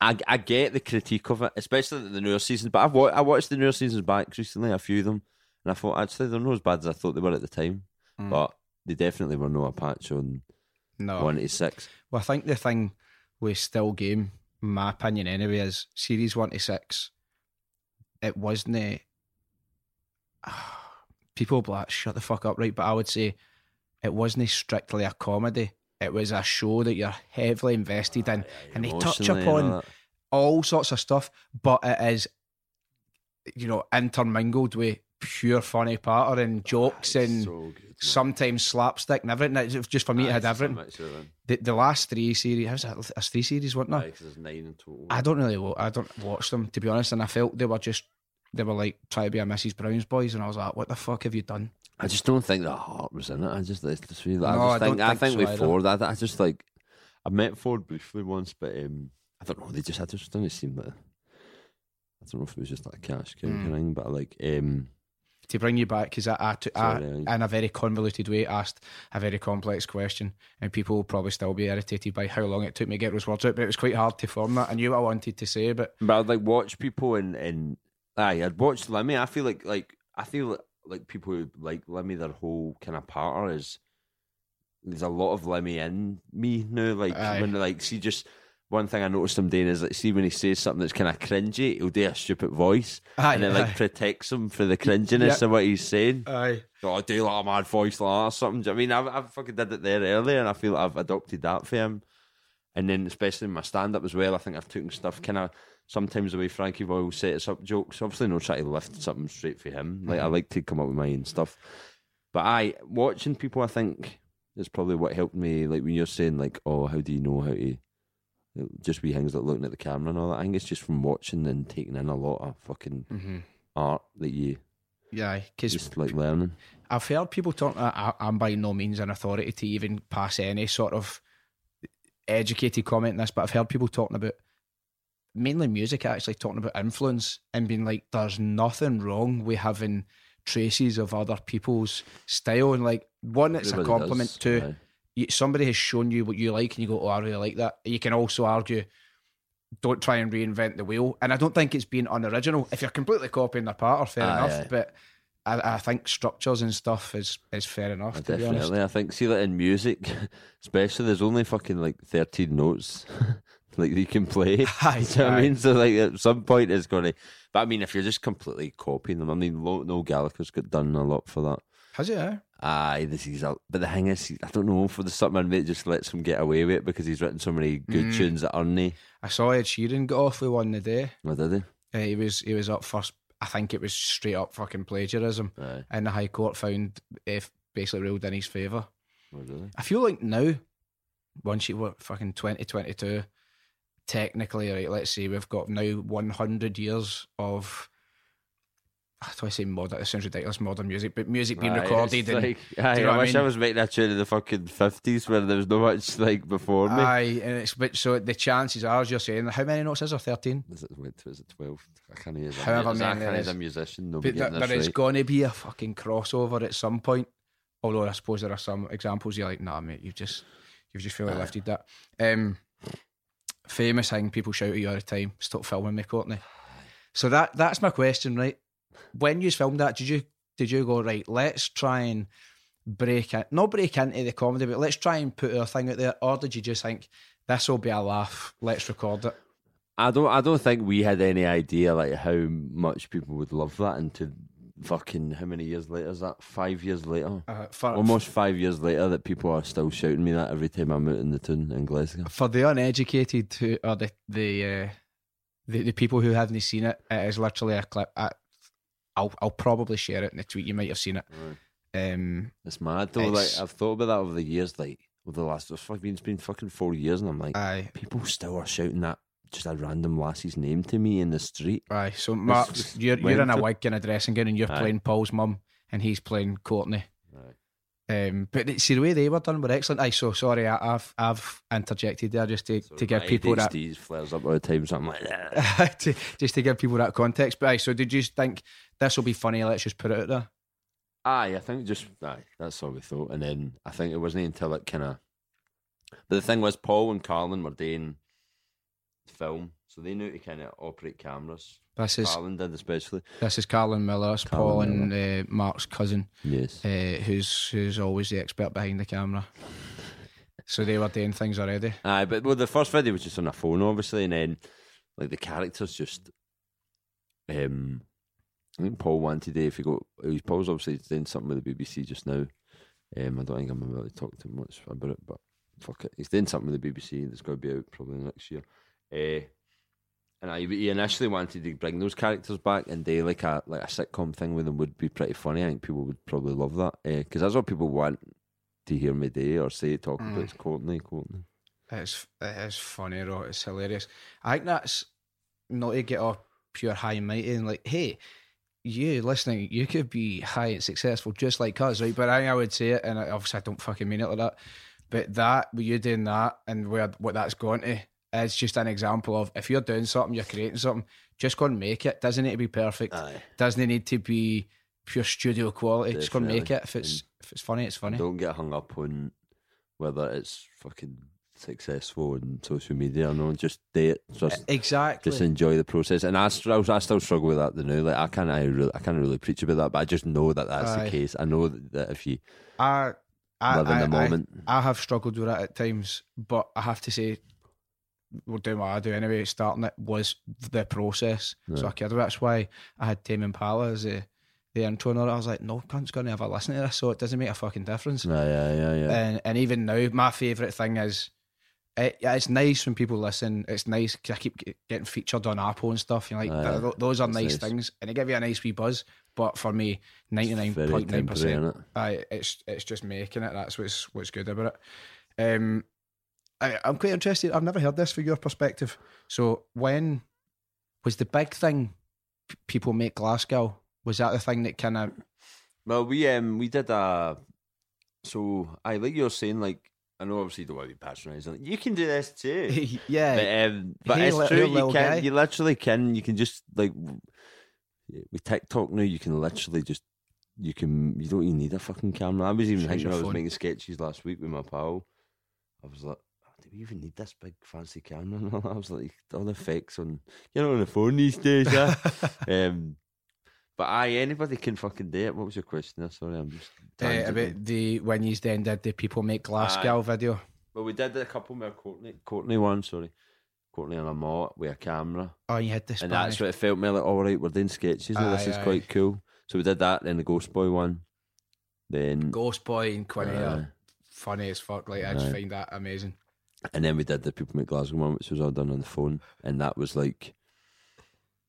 I, I get the critique of it, especially the newer seasons. But I've wa- I watched the newer seasons back recently, a few of them, and I thought actually they're not as bad as I thought they were at the time. Mm. But they definitely were no a patch on no. one to six. Well, I think the thing with still game, my opinion anyway, is series one to six. It wasn't a, <sighs> people will be like, shut the fuck up, right? But I would say it wasn't strictly a comedy. It was a show that you're heavily invested in, ah, and they touch Emotionally and all upon all sorts of stuff, but it is, you know, intermingled with pure funny patter and ah, jokes and So good, sometimes slapstick and everything. It's just for me, it ah, had Aye, it's a everything. The, the last three series, how's that? That's three series, wasn't Aye, there? 'cause there's nine in total. I don't really, I don't watch them to be honest, and I felt they were just, they were like trying to be a Mrs. Brown's boys, and I was like, what the fuck have you done? I just don't think that heart was in it. I just, it's just really, I No, just I think, don't I think think so with either. Ford, I, I just like, I met Ford briefly once, but um, I don't know. They just, I just don't seem like. I don't know if it was just like a cash cow Mm. thing, but like, um, to bring you back because I, I, I- Sorry, in a very convoluted way asked a very complex question and people will probably still be irritated by how long it took me to get those words out but it was quite hard to form that I knew what I wanted to say but But I'd like watch people and and aye, I'd watch Limmy. I feel like like I feel like, like people who like Limmy, their whole kind of patter is there's a lot of Limmy in me now. Like Aye. when like see just one thing I noticed him doing is like see when he says something that's kind of cringy, he'll do a stupid voice Aye, and it like aye. protects him for the cringiness Yeah. of what he's saying. aye So I do like a mad voice like that or something. Do you know what I mean, I, I fucking did it there earlier, and I feel like I've adopted that for him. And then, especially in my stand up as well, I think I've taken stuff kind of sometimes the way Frankie Boyle sets up jokes. Obviously, no try to lift something straight for him. Like I like to come up with my own stuff. But I watching people, I think is probably what helped me. Like when you're saying, like, oh, how do you know how to just wee things like looking at the camera and all that. I think it's just from watching and taking in a lot of fucking mm-hmm. art that you yeah because just like learning. I've heard people talk. I, I'm by no means an authority to even pass any sort of educated comment on this, but I've heard people talking about mainly music, actually talking about influence and being like, "There's nothing wrong with having traces of other people's style." And like, one, it's a compliment. does, aye. you, somebody has shown you what you like, and you go, "Oh, I really like that." You can also argue. Don't try and reinvent the wheel, and I don't think it's being unoriginal. If you're completely copying their pattern, fair enough. But I, I think structures and stuff is is fair enough. to be honest, Definitely, I think. See that in music, <laughs> especially, there's only fucking like thirteen notes, <laughs> like you can play. Aye, <laughs> Do you know what I mean? So like at some point it's going to. But I mean, if you're just completely copying them, I mean, Lo- Noel Gallagher's got done a lot for that. Has it? Eh? Aye, this is. A, but the thing is, I don't know for the something that just lets him get away with it because he's written so many good Mm. tunes that aren't he? I saw Ed Sheeran got off with one the day. Or did he? Uh, he was he was up first. I think it was straight up fucking plagiarism, Aye. and the High Court found if basically ruled in his favour. Did he? I feel like now, once you were fucking twenty twenty two, technically, right? Let's say we've got now one hundred years of. Do I say modern? It sounds ridiculous, modern music, but music being Aye, recorded and like, aye, you know I what I wish I, was making that tune in the fucking fifties where there was no much like before me. aye, and it's but so the chances are, as you're saying, how many notes is there? Thirteen. Is it, is it 12? I can't hear However I many there can't as a musician. No, But there right. going to be a fucking crossover at some point. Although I suppose there are some examples you're like, nah, mate, you've just you've just fully lifted that. Um, famous thing people shout at you all the time: "Stop filming me, Courtney." So that that's my question, right? When you filmed that, did you did you go right? Let's try and break it, not break into the comedy, but let's try and put our thing out there, or did you just think this will be a laugh? Let's record it. I don't. I don't think we had any idea like how much people would love that. Until fucking how many years later is that? Five years later, Uh, for, almost five years later, that people are still shouting me that every time I'm out in the town in Glasgow. for the uneducated who or the the uh, the, the people who haven't seen it, it is literally a clip. I, I'll I'll probably share it in the tweet. You might have seen it. Um, It's mad though. It's- Like I've thought about that over the years. Like over the last, it's fucking- it's been fucking four years, and I'm like, aye, people still are shouting that just a random lassie's name to me in the street. aye. So Mark, you're you're in a wig and a dressing gown, and you're Aye. playing Paul's mum, and he's playing Courtney. Aye. Um, but see the way they were done were excellent. Aye, so sorry, I, I've I've interjected there just to, to give people that ADHD flares up all the time, so I'm like, "Ah." <laughs> to, just to give people that context. But aye, so did you think this will be funny? Let's just put it out there. Aye, I think just aye, that's all we thought. And then I think it wasn't until it kind of. But the thing was, Paul and Carlin were doing film, so they knew to kind of operate cameras. This is Carlin did especially. this is Carlin Miller, it's Paul Carlin and uh, Mark's cousin. Yes. uh, who's who's always the expert behind the camera. So they were doing things already. Aye, but well, the first video was just on a phone, obviously, and then like the characters just. Um, I think Paul wanted to. If you go, Paul's obviously doing something with the BBC just now. Um, I don't think I'm really talking too much about it, but fuck it, he's doing something with the BBC that's going to be out probably next year. Uh, and I, he initially wanted to bring those characters back and do like a like a sitcom thing with them would be pretty funny. I think people would probably love that because that's what people want to hear me do or say talk Mm. about. It's Courtney, Courtney. It's it is funny, though. It's hilarious. I think that's not to get off pure high and mighty and like, hey, you listening, you could be high and successful just like us, right? But I think I would say it, and obviously I don't fucking mean it like that. But that, with you doing that, and where what that's going to, is just an example of if you're doing something, you're creating something, just go and make it. Doesn't need to be perfect. Aye. Doesn't need to be pure studio quality. Just go and make it. If it's if it's funny, it's funny. Don't get hung up on whether it's fucking successful on social media or not. Just do it. Just Exactly. just enjoy the process. And I still, I still struggle with that The now. Like I can't, I really, I can't really preach about that, but I just know that that's Aye. the case. I know that, if you I, I, live in the I- I- moment, I have struggled with that at times, but I have to say, well, doing what I do anyway, starting it was the process. So I cared about. That's why I had Tame Impala as the, the intro, and all that. I was like, no, cunt's going to ever listen to this, so it doesn't make a fucking difference. yeah, yeah, yeah, yeah. And and even now, my favourite thing is. It, it's nice when people listen. It's nice 'cause I keep getting featured on Apple and stuff. You're like, th- those are nice, nice. things, and they give you a nice wee buzz. But for me, ninety nine point nine percent, it's it's just making it. That's what's what's good about it. Um, I, I'm quite interested. I've never heard this from your perspective. So when was the big thing? p- People make Glasgow. Was that the thing that kind of? Well, we um we did a so I like you're saying like I know obviously you don't want to be patronising. You can do this too. <laughs> yeah, But, um, but Hey, it's li- true. You can. guy. You literally can. You can just like with TikTok now. You can literally just. You can. You don't even need a fucking camera. I was even thinking I was phone. making sketches last week with my pal. I was like, "Oh, do we even need this big fancy camera? <laughs> And all that? I was like, all the effects on you know on the phone these days. Yeah. <laughs> um, but aye, anybody can fucking do it. What was your question? there? Sorry, I'm just. uh, about the when you then did the people make Glasgow video. Well, we did a couple with Courtney. Courtney one, sorry. Courtney and a mot with a camera. Oh, you had this. And that's what it felt me like, all right, we're doing sketches now, this Aye, is aye. quite cool. So we did that, then the Ghost Boy one. Then Ghost Boy and Quinny Aye. are funny as fuck. Like I just Aye. find that amazing. And then we did the People Make Glasgow one, which was all done on the phone. And that was like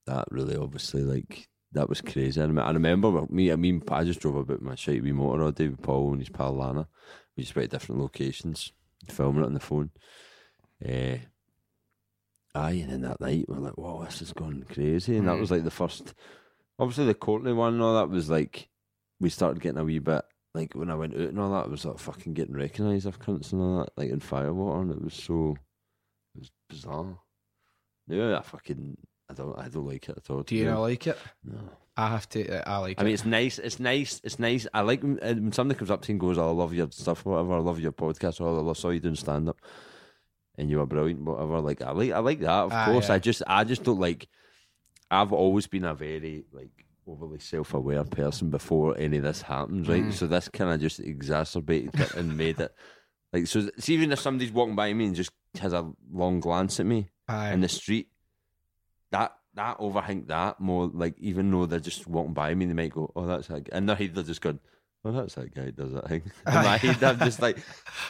that really obviously like that was crazy. I, I remember me I mean I just drove about my shitey wee motor all day with Paul and his pal Lana. We just went to different locations, filming it on the phone. Uh, aye, and then that night we are like, Whoa, this is going crazy. And that Mhm. was like the first obviously the Courtney one and all that was like we started getting a wee bit like when I went out and all that, it was like fucking getting recognised of cunts and all that, like in Firewater, and it was so it was bizarre. Yeah, I fucking I don't I don't like it at all. Do you not like it? No. I have to. uh, I like I it. mean, it's nice. It's nice. It's nice. I like when, uh, when somebody comes up to you and goes, "I love your stuff, whatever. I love your podcast, or I saw you doing stand up, and you were brilliant, whatever." Like, I like, I like that. Of Aye, course, aye. I just, I just don't like. I've always been a very like overly self-aware person before any of this happens, right? Mm. So this kind of just exacerbated it and made it like. So, see, even if somebody's walking by me and just has a long glance at me, Aye. in the street, that that overthink that more like even though they're just walking by me, they might go, "Oh, that's that." and their head, they're just going, "Oh, that's that guy does that thing." <laughs> In my head, I'm just like,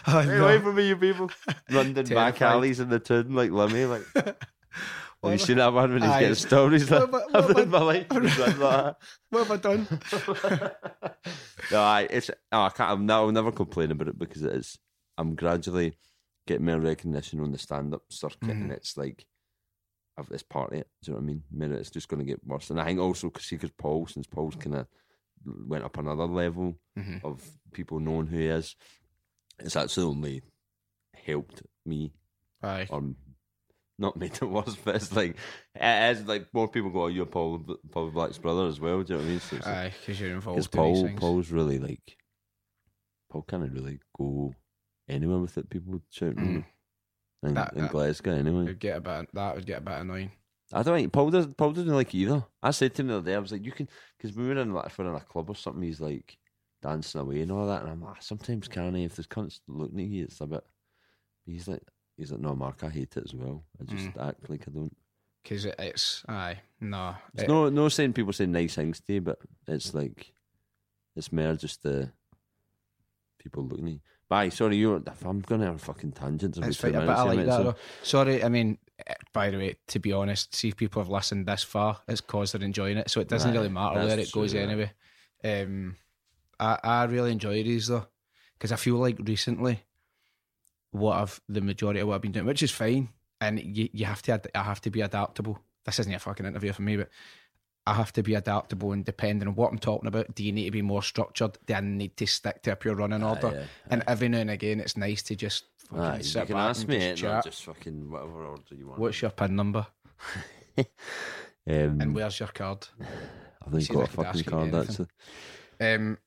Oh, "Hey, no. away from me, you people!" <laughs> Running back alleys in the town like Limmy. Like, <laughs> What you have seen that one when he's Aye. getting stoned? <laughs> He's like, What have I- "I've what lived my life." He's run like What have I done? <laughs> <laughs> no, I, it's oh, I can't. I'm, no, I'll never complain about it because it is. I'm gradually getting more recognition on the stand-up circuit, and Mhm. it's like of this part of it. Do you know what I mean? I mean, it's just going to get worse. And I think also because because Paul, since Paul's kind of went up another level Mhm. of people knowing who he is, it's actually only helped me Aye. or not made it <laughs> worse. But it's like it is like more people go, "Oh, you're Paul, Paul Black's brother as well." Do you know what I mean? So Aye, because you're because involved in Paul. Paul's really like Paul can't really go anywhere with it. People shouting Mm. in, That- in that- Glasgow anyway. It'd get a bit, that would get a bit annoying. I don't think Paul does. Paul doesn't like either. I said to him the other day, I was like, you can because we were in like we're in a club or something. He's like dancing away and all that, and I'm like, sometimes can he? If there's cunts looking at you, it's a bit. He's like, he's like, no, Mark, I hate it as well. I just Mm. act like I don't. Because it, it's, aye, no. It's It- no, no saying people say nice things to you, but it's like it's more just the people looking at you. Bye, sorry, you. If I'm gonna have a fucking tangent, It's fine, but I like that. though. Sorry, I mean, eh, by the way, to be honest, see if people have listened this far, it's because they're enjoying it, so it doesn't Aye, really matter where it goes true, yeah. anyway. Um, I I really enjoy these though, because I feel like recently, what I've the majority of what I've been doing, which is fine, and you you have to I have to be adaptable. This isn't a fucking interview for me, but I have to be adaptable and depending on what I'm talking about. Do you need to be more structured? Do I need to stick to a pure running order? yeah, and every now and again, it's nice to just fucking Aye, you sit can back ask and me just chat. just fucking whatever order you want. What's your pin number <laughs> um, and where's your card? <sighs> I've only got a if I could fucking card actually. Um,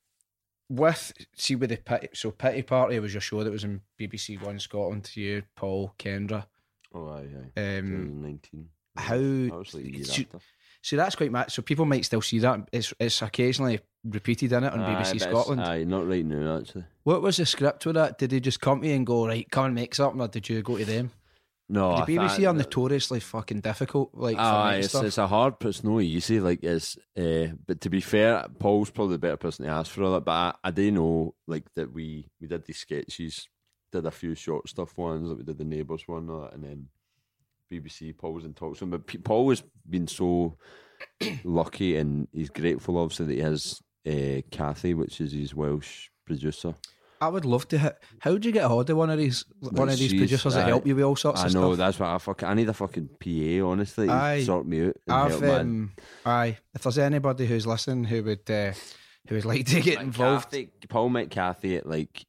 with see with the pity, so pity party was your show that was in BBC One Scotland. to You, Paul, Kendra. Oh, aye, aye. Um, 2019. how- That like so- so that's quite mad. So people might still see that. It's it's occasionally repeated in it on Aye, BBC Scotland. Aye, not right now actually. What was the script with that? Did they just come to you and go right, come and make something, or did you go to them? No, the BBC are notoriously fucking difficult. Like for Aye, it's, stuff. it's a hard, but it's no easy. Like it's, uh, but to be fair, Paul's probably the better person to ask for all that. But I, I do know, like that we we did these sketches, did a few short stuff ones, like we did the neighbours one, all that, and then BBC Paul's in talks with him. But Paul has been so <coughs> lucky, and he's grateful, obviously, that he has uh, Kathy, which is his Welsh producer. I would love to hit. How would you get a hold of one of these one of these producers that help you with all sorts stuff? I of know stuff? that's what I fucking. I need a fucking PA, honestly, Aye. sort me out. I've um, aye. If there's anybody who's listening who would uh, who would <laughs> like to get Like involved, Kathy, Paul met Kathy at like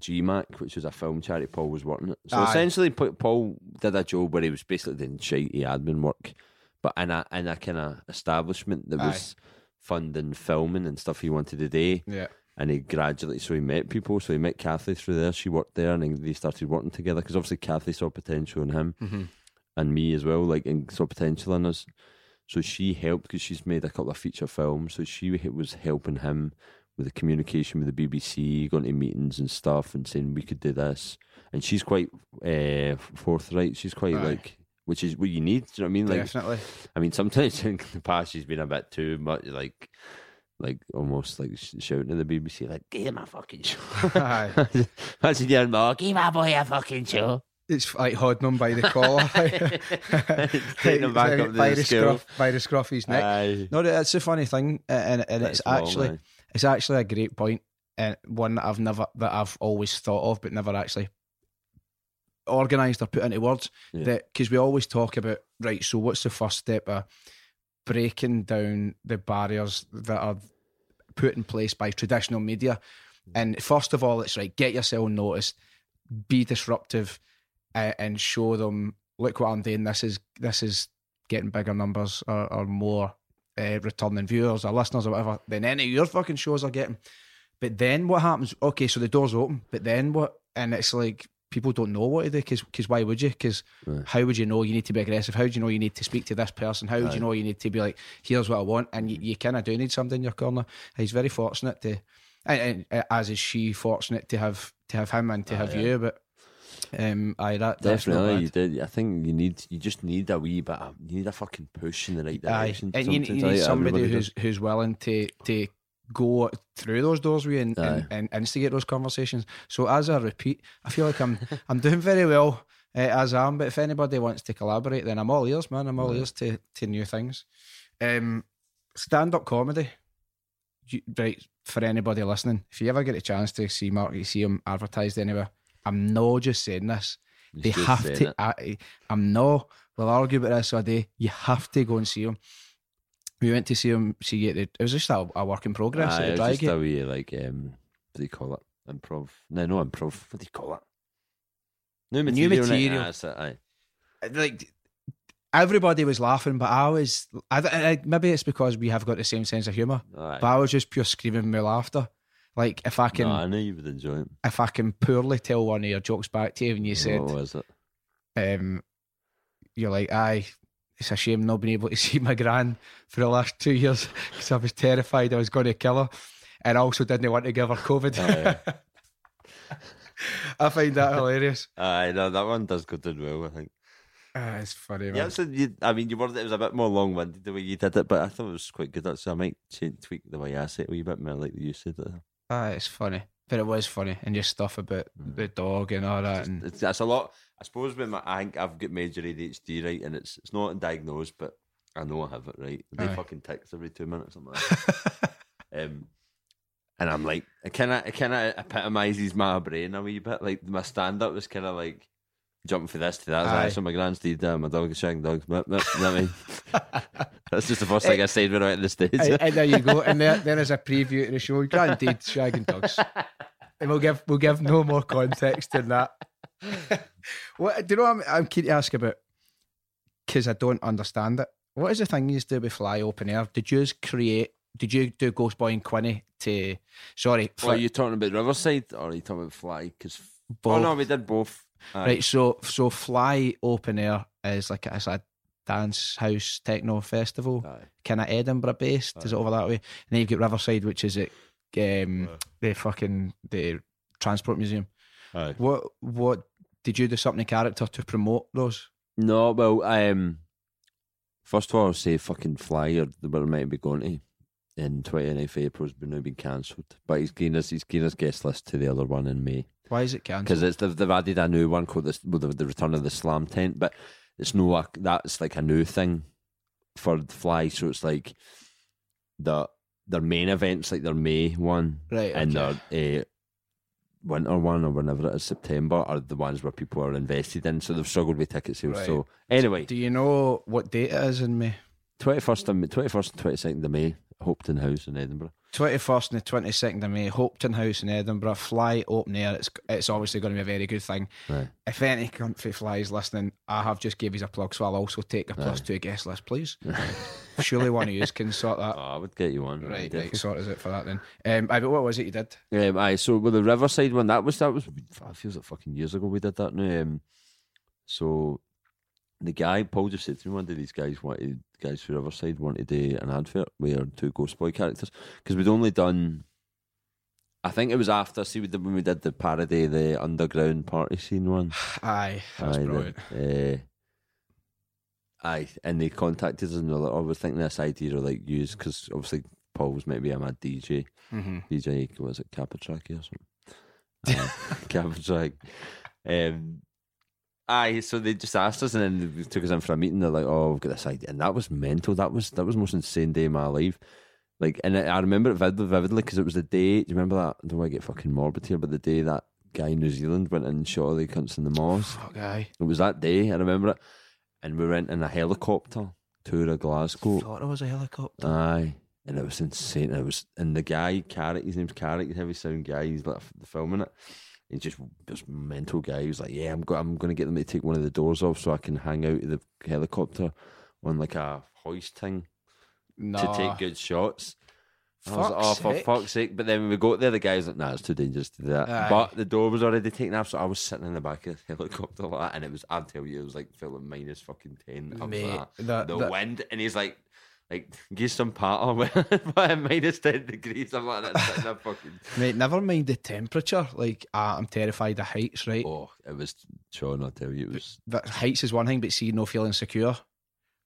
GMAC, which was a film charity Paul was working at. So Aye. essentially, Paul did a job where he was basically doing shitey admin work, but in a in a kind of establishment that was funding filming and stuff he wanted to do. yeah, And he gradually, so he met people. So he met Kathy through there. She worked there, and then they started working together because obviously Kathy saw potential in him Mm-hmm. and me as well, like and saw potential in us. So she helped because she's made a couple of feature films. So she was helping him with the communication with the BBC, going to meetings and stuff, and saying we could do this. And she's quite uh, forthright. She's quite Aye. like, which is what you need. Do you know what I mean? Like, definitely. I mean, sometimes <laughs> in the past she's been a bit too much, like, like almost like shouting at the BBC, like, "Give him a fucking show." <laughs> Aye. Imagine your mom, give my boy a fucking show. It's like holding him by the collar, <laughs> <laughs> Taking him back up by the the scruff, by the scruff of his neck. Aye. No, it's a funny thing, and, and it's That's long, actually aye. it's actually a great point, and one that I've never that I've always thought of, but never actually organised or put into words. Yeah. That because we always talk about right. So what's the first step of breaking down the barriers that are put in place by traditional media? And first of all, it's right. Get yourself noticed, be disruptive, uh, and show them. Look what I'm doing. This is this is getting bigger numbers or, or more uh, returning viewers or listeners or whatever than any of your fucking shows are getting. But then what happens? Okay, so the door's open, but then what? And it's like people don't know what to do because why would you? Because how would you know you need to be aggressive? How do you know you need to speak to this person? How do you know you need to be like, here's what I want? And you, you kind of do need something in your corner. He's very fortunate to, and, and as is she fortunate to have to have him and to have you. But um, aye, that Definitely, you did. I think you need, you just need a wee bit. Of, you need a fucking push in the right Aye, direction. and you, need- you need aye, somebody who's does. who's willing to to go through those doors with you and, and, and instigate those conversations. So as I repeat, I feel like I'm <laughs> I'm doing very well uh, as I am. But if anybody wants to collaborate, then I'm all ears, man. I'm all ears to to new things. Um, Stand up comedy, you, right? For anybody listening, if you ever get a chance to see Mark, you see him advertised anywhere. I'm not just saying this. They have to. it. I, I'm no. We'll argue about this all day. You have to go and see him. We went to see him. See it. It was just a, a work in progress. Aye, at the just a wee like um, what do you call it? Improv? No, no improv. What do you call it? New New material. innit? material. It, aye. like everybody was laughing, but I was. I, I, maybe it's because we have got the same sense of humour. Aye. But I was just pure screaming with laughter. Like if I can, No, I know you would enjoy it. if I can poorly tell one of your jokes back to you, and you said, what was it? um, you're like, aye, it's a shame not being able to <laughs> see my gran for the last two years because I was terrified I was going to kill her, and I also didn't want to give her COVID. Aye. <laughs> I find that hilarious. <laughs> Aye, no, that one does go down well. I think. Ah, it's funny, man. Yeah, so you, I mean, you were it was a bit more long winded the way you did it, but I thought it was quite good. So I might change, tweak the way I say it a wee bit more like you said it. Ah, it's funny, but it was funny, and just stuff about the dog and all that. And It's, that's a lot. I suppose when my, I think I've got major ADHD, right, and it's it's not diagnosed, but I know I have it, right. They Aye. fucking text every two minutes. I'm like, <laughs> um, and I'm like, it kind of it kind of epitomises my brain a wee bit. Like my stand up was kind of like jumping for this to that. Aye. Aye. So my grand's deed, uh, my dog is shagging dogs. Mip, mip, you know what I mean? That's just the first thing I said when I went to the States. and, and there you go. And there, there is a preview to the show. Granted, shagging dogs. <laughs> And we'll give we'll give no more context than that. <laughs> what do you know? I'm I'm keen to ask about because I don't understand it. What is the thing you do with Fly Open Air? Did you create? Did you do Ghost Boy and Quinny to? Sorry, Well, are you talking about Riverside or are you talking about Fly? Because oh no, we did both. Aye. right. So so Fly Open Air is like it's a dance house techno festival. Aye. kind of Edinburgh based. Is it over that way? And then you've got Riverside, which is at um, the fucking the Transport Museum. Aye. What what did you do something in character to promote those? No, well, um, first of all, I'll say fucking flyer the where it might be going to in 29th April's been now been cancelled. But he's given us he's given us guest list to the other one in May. Why is it because cancelled? it's they've, they've added a new one called this, well, the, the return of the slam tent, but it's no a, that's like a new thing for the fly. So it's like the their main events, like their May one Right, and okay. their uh, winter one or whenever it is September are the ones where people are invested in. So they've struggled with ticket sales. Right. So anyway, Do you know what date it is in May? twenty first, twenty first, and twenty second of May, Hopetoun House in Edinburgh. Twenty first and the twenty second of May, Hopetoun House in Edinburgh. Fly open air. It's it's obviously going to be a very good thing. Right. If any country flies listening, I have just gave you a plug, so I'll also take a plus two guest list, please. <laughs> Surely one of you can sort that. <laughs> Oh, I would get you one. Right, right, definitely. sort us out for that then. Um, aye, but what was it you did? Um, aye, so with the Riverside one, that was that was it feels like fucking years ago we did that now. Um, so the guy Paul just said to me one day these guys wanted guys for Riverside wanted to do an advert our two Ghost Boy characters because we'd only done. I think it was after see we did, when we did the parody the underground party scene one. <sighs> Aye, that's Aye, the- uh, aye, and they contacted us and they're like, "Oh, we're thinking this idea of like use because obviously Paul was maybe I'm a DJ." hmm DJ was it Capatraki or something? Uh, <laughs> Capatrack. Um, aye, so they just asked us, and then they took us in for a meeting. They're like, "Oh, we've got this idea," and that was mental. That was that was the most insane day of my life. Like, and I remember it vividly, vividly because it was the day. Do you remember that? I don't want to get fucking morbid here, but the day that guy in New Zealand went and shot all the cunts in the mosque. Fuck, aye. It was that day. I remember it, and we went in a helicopter tour of Glasgow. Thought it was a helicopter. Aye. And it was insane. It was and the guy, Carrick, his name's Carrick, heavy sound guy, he's like filming it. He's just this mental guy. He was like, Yeah, I'm go- I'm gonna get them to take one of the doors off so I can hang out of the helicopter on like a hoist thing no. to take good shots. I was like, oh, Fuck's for sake. fuck's sake. But then when we got there, the guy's like, nah, it's too dangerous to do that. Aye. But the door was already taken off, so I was sitting in the back of the <laughs> helicopter like that, and it was, I'll tell you, it was like feeling minus fucking 10. Mate, that. the that- wind, and he's like, like, <laughs> give some patter at <laughs> minus 10 degrees. I'm like, that's sitting there fucking. <laughs> Mate, never mind the temperature. Like, ah, I'm terrified of heights, right? Oh, it was, Sean, I'll tell you, it was, That heights is one thing, but see, no feeling secure.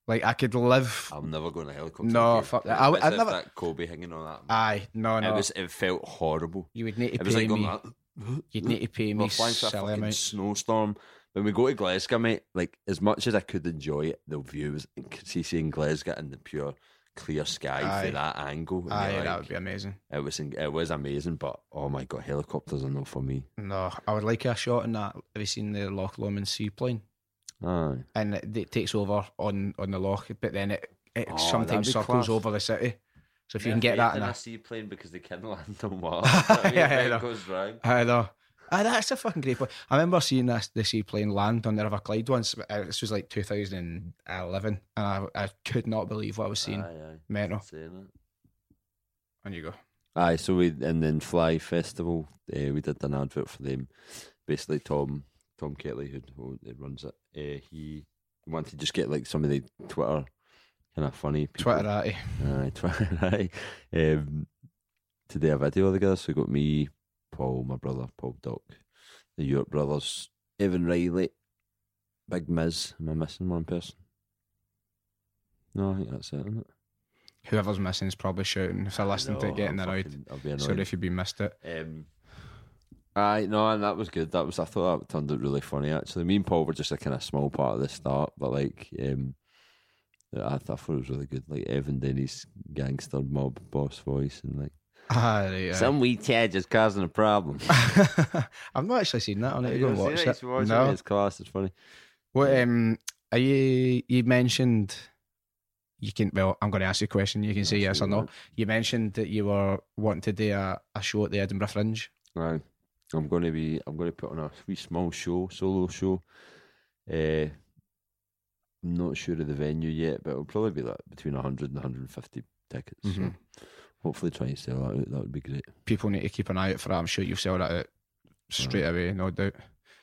Like, I could live. I'm never going to a helicopter. No, fuck that. I- Especially I've never- that Kobe hanging on that. Aye, no, no it was, it felt horrible. you would need to It was pay like me. like, <gasps> You'd need to pay me We're flying through a fucking snowstorm. When we go to Glasgow, mate, like as much as I could enjoy it, the view was see seeing Glasgow and the pure clear sky Aye. through that angle. Aye, you're that would be amazing. It was it was amazing, but oh my god, helicopters are not for me. No, I would like a shot in that. Have you seen the Loch Lomond seaplane? Aye. And it, it takes over on, on the loch, but then it, it Oh, sometimes circles class. over the city. So if you can get that in a. seaplane because they can <laughs> land on water. <laughs> Yeah, <laughs> I know. goes wrong. I know. Ah, that's a fucking great point. I remember seeing this the seaplane land on the River Clyde once. Uh, This was like 2011, and I, I could not believe what I was seeing. Aye, aye. Mental. On you go. Aye, so we and then Fly Festival, uh, we did an advert for them. Basically, Tom Tom Kelly, who, who runs it, uh, he wanted to just get like some of the Twitter kind of funny people. Twitter at Aye, <laughs> Twitter, aye. Um, to do a video together. So we got me, Paul, my brother, Paul Doc, the York brothers, Evan Riley, Big Miz. Am I missing one person? No, I think that's it, isn't it? Whoever's missing is probably shouting if they're listening to it, getting I'll annoyed. fucking- I'll be annoyed. Sorry if you've been missed it. Um, aye, no, and that was good. That was I thought that turned out really funny. Actually, me and Paul were just a kind of small part of the start, but like, um, I, I thought it was really good. Like Evan Denny's gangster mob boss voice, and like <laughs> Ah, right, aye. Some wee Chad just causing a problem. <laughs> I've not actually seen that. I need to go and watch it. No. It's class. It's funny. What um are you you mentioned you can well, I'm gonna ask you a question, you can say yes or no. You mentioned that you were wanting to do a, a show at the Edinburgh Fringe. Right. I'm going to be. I'm going to put on a wee small show, solo show. Uh, I'm not sure of the venue yet, but it'll probably be like between 100 and 150 tickets. Mhm. So hopefully, try and sell that out. That would be great. People need to keep an eye out for that. I'm sure you'll sell that out straight away, no doubt.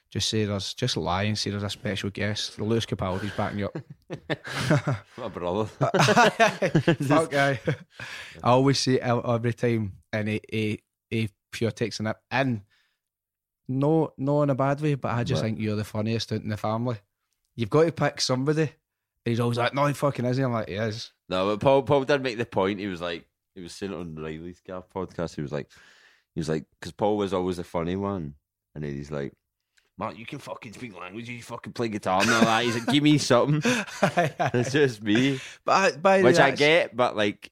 Just say there's just lie and say there's a special guest. Lewis Capaldi's backing you up. <laughs> My brother. <laughs> Fuck guy. I always say every time, and he, he, he pure takes it. And no, no in a bad way, but I just Right. think you're the funniest out in the family. You've got to pick somebody. And he's always like, no, he fucking isn't. I'm like, he is. No, but Paul Paul did make the point. He was like, he was saying it on Riley's Gaff podcast. He was like, he was like, because Paul was always the funny one, and then he's like, Mark, you can fucking speak language, you fucking play guitar and all that. He's like, give me something. <laughs> It's just me, but I, by which I get, but like,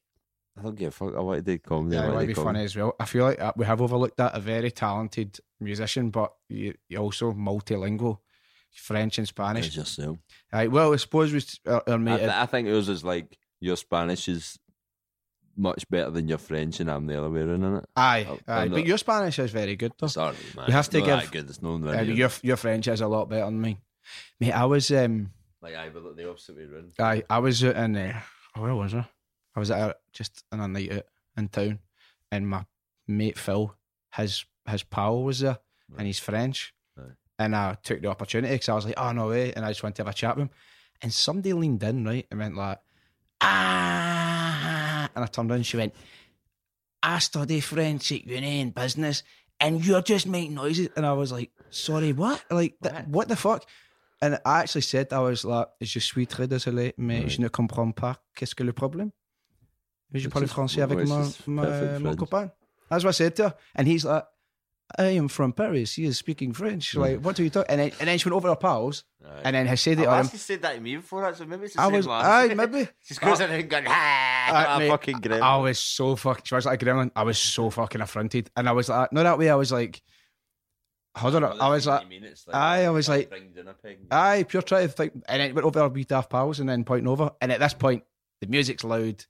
I don't give a fuck. I want to do comedy. Yeah, I it want might to be funny as well. I feel like uh, we have overlooked that. A very talented musician, but you, you also multilingual, French and Spanish. It's just so. Right, well, I suppose we our, our I, th- I think yours is like your Spanish is much better than your French, and I'm the other way around in it. aye, I'm aye, but your Spanish is very good though. Sorry, man. You have to not give- that good. It's no Uh, your your French is a lot better than mine. Mate, I was um, like I, but the opposite way around. I I was out in uh, where was I? I was at just on a night out in town, and my mate Phil, his his pal was there, and he's French, Right. and I took the opportunity because I was like, oh no way, and I just went to have a chat with him, and somebody leaned in right and went like, ah, and I turned around, and she went, I study French at uni and business, and you're just making noises, and I was like, sorry, what? Like, th- What? what the fuck? And I actually said, I was like, je suis très désolé, mais Right. je ne comprends pas qu'est-ce que le problème. Je It's parle just- français avec well, mon, it's just mon, perfect mon French. copain. That's what I said to her. And he's like, I am from Paris. He is speaking French. Like, what are you talking? And then, and then she went over her pals, Right. and then has said it I've actually said that to me before, that, so maybe it's the I same was, lad. aye, <laughs> maybe. She's goes in and going, ah, Like a mate, fucking gremlin. I was so fucking. She was like a gremlin. I was so fucking affronted, and I was like, no, that way. I was like, hold on. I was like, aye, I was like- aye, pure try to think, and then it went over our wee daft pals, and then pointing over, and at this point, the music's loud.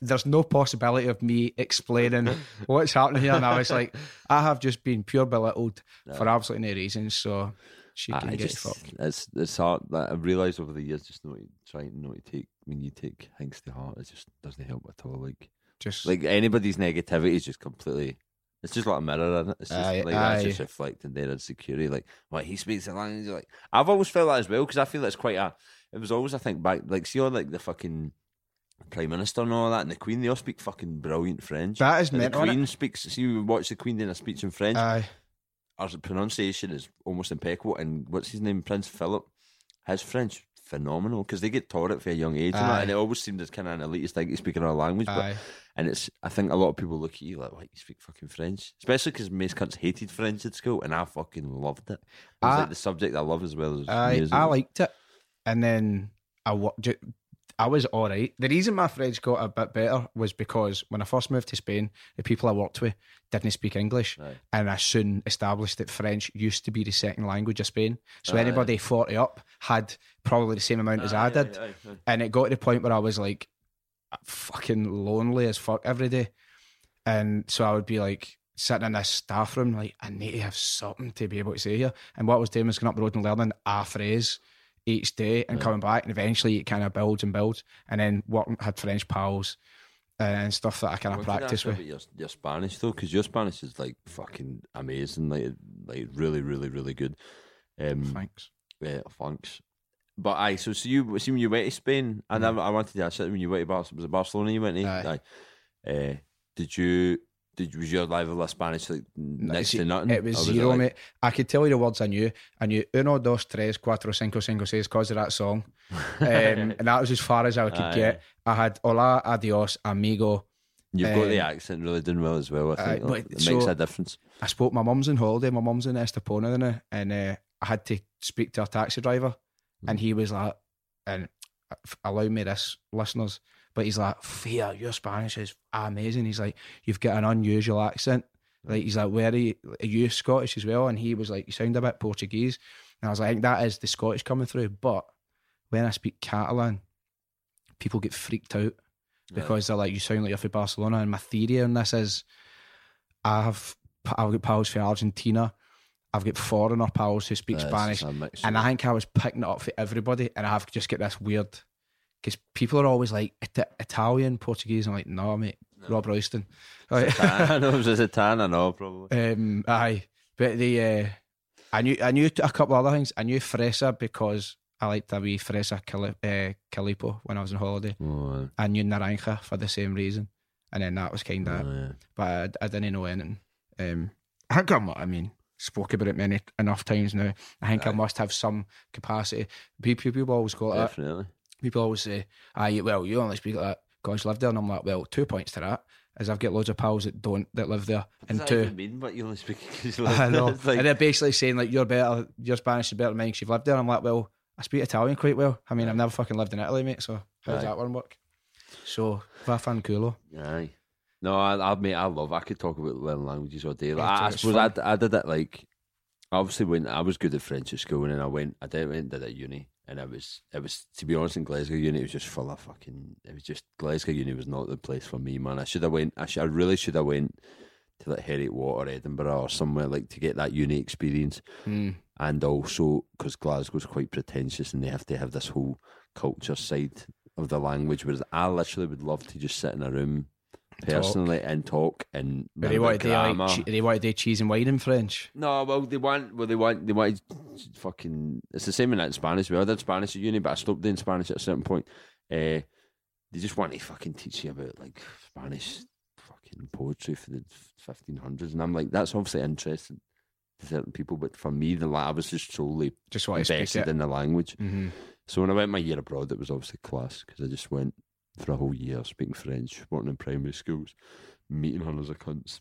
There's no possibility of me explaining <laughs> what's happening here, and I was like, I have just been pure belittled for absolutely no reason. So she uh, can I get just, fucked. it's it's hard. Like, I've realised over the years, just not to try not to take when you take things to heart. It just doesn't help at all. Like Just like anybody's negativity is just completely. It's just like a mirror, is it? It's just Aye, like that's just reflecting their insecurity. Like, what he speaks the language. Like, I've always felt that as well because I feel it's quite a. It was always I think back like see all like the fucking prime minister and all that, and the queen. They all speak fucking brilliant French. that is meant the queen speaks. See, you watch the queen doing a speech in French. Aye, Her pronunciation is almost impeccable. And what's his name, Prince Philip? His French phenomenal because they get taught it for a young age, and, and it always seemed as kind of an elitist thing to speak another language. But and it's, I think a lot of people look at you like, "What you speak fucking French?" Especially because most cunts hated French at school, and I fucking loved it. It was I- like the subject I love as well as I music. I liked it, and then I ju- I was all right. The reason my French got a bit better was because when I first moved to Spain, the people I worked with didn't speak English, Right. and I soon established that French used to be the second language of Spain. So anybody forty up had probably the same amount as I did, and it got to the point where I was like fucking lonely as fuck every day, and so I would be like sitting in this staff room, like I need to have something to be able to say here. And what I was doing was going up the road and learning a phrase each day and coming back, and eventually it kind of builds and builds. And then working had French pals uh, and stuff that I kind of One thing I practice with. your, your Spanish though, because your Spanish is like fucking amazing, like like really, really, really good. Um, Thanks. Yeah, thanks. But I so so you see when you went to Spain, and I, I wanted to ask you when you went to Bar- was it Barcelona you went to? Mm-hmm. Aye. Uh, did you did was your level of Spanish like next to nothing? It was Or zero, like- mate. I could tell you the words I knew. I knew uno, dos, tres, cuatro, cinco, cinco, seis because of that song. <laughs> Um, and that was as far as I could Aye. get. I had hola, adios, amigo. You've got the um, accent really doing well as well. I think but it makes so- a difference. I spoke. My mum's in holiday. My mum's in Estepona now, and uh, I had to speak to a taxi driver, and he was like, and uh, allow me this, listeners, But he's like, Fear, your Spanish is amazing. He's like, You've got an unusual accent. Like he's like, Where are you? Are you Scottish as well? And he was like, You sound a bit Portuguese. And I was like, think that is the Scottish coming through. But when I speak Catalan, people get freaked out because they're like, You sound like you're from Barcelona. And my theory on this is I have I've got pals from Argentina. I've got foreigner pals who speak Spanish. And I think I was picking it up for everybody, and I've just got this weird because people are always like "It- Italian, Portuguese. I'm like, no, mate, Robroyston. Like, <laughs> I know it was a tan, I know, probably. um, aye, but the uh, I knew I knew a couple other things. I knew Fresa because I liked a wee Fresa Cali- uh, Calipo when I was on holiday. Oh, I knew Naranja for the same reason, and then that was kind of. oh, yeah. But I, I didn't know anything. Um, I think I'm. I mean, spoke about it many enough times now. I think I must have some capacity. People, people always go like. Definitely. People always say, "Aye, well, you only speak like that because you live there." And I'm like, "Well, two points to that is I've got loads of pals that don't that live there, and Does two." even mean what you only speak <laughs> because you I know? Like, and they're basically saying like you're better, your Spanish is better than mine 'cause you've lived there. I'm like, well, I speak Italian quite well. I mean, I've never fucking lived in Italy, mate. So how does that one work? So vaffanculo. Aye. No, I, I mate, I love. I could talk about learning languages all day. Like, Yeah, I, I suppose I. I did it like obviously when I was good at French at school, and then I went, I did went did it at uni, and it was, it was to be honest, in Glasgow uni, it was just full of fucking. It was just Glasgow uni was not the place for me, man. I should have went. I should. I really should have went to like Heriot-Watt, Edinburgh, or somewhere like to get that uni experience Hmm. and also because Glasgow's quite pretentious and they have to have this whole culture side of the language. Whereas I literally would love to just sit in a room personally and talk and But they want to do like che- they want to do cheese and wine in French. no, well they want well they want they want fucking it's the same in that Spanish. Well, I did Spanish at uni, but I stopped doing Spanish at a certain point. Uh, they just want to fucking teach you about like Spanish fucking poetry for the fifteen hundreds, and I'm like, that's obviously interesting to certain people, but for me, the I was just solely Just want to speak invested it. in the language. hmm So when I went my year abroad, it was obviously class because I just went for a whole year speaking French, working in primary schools, meeting hundreds of cunts.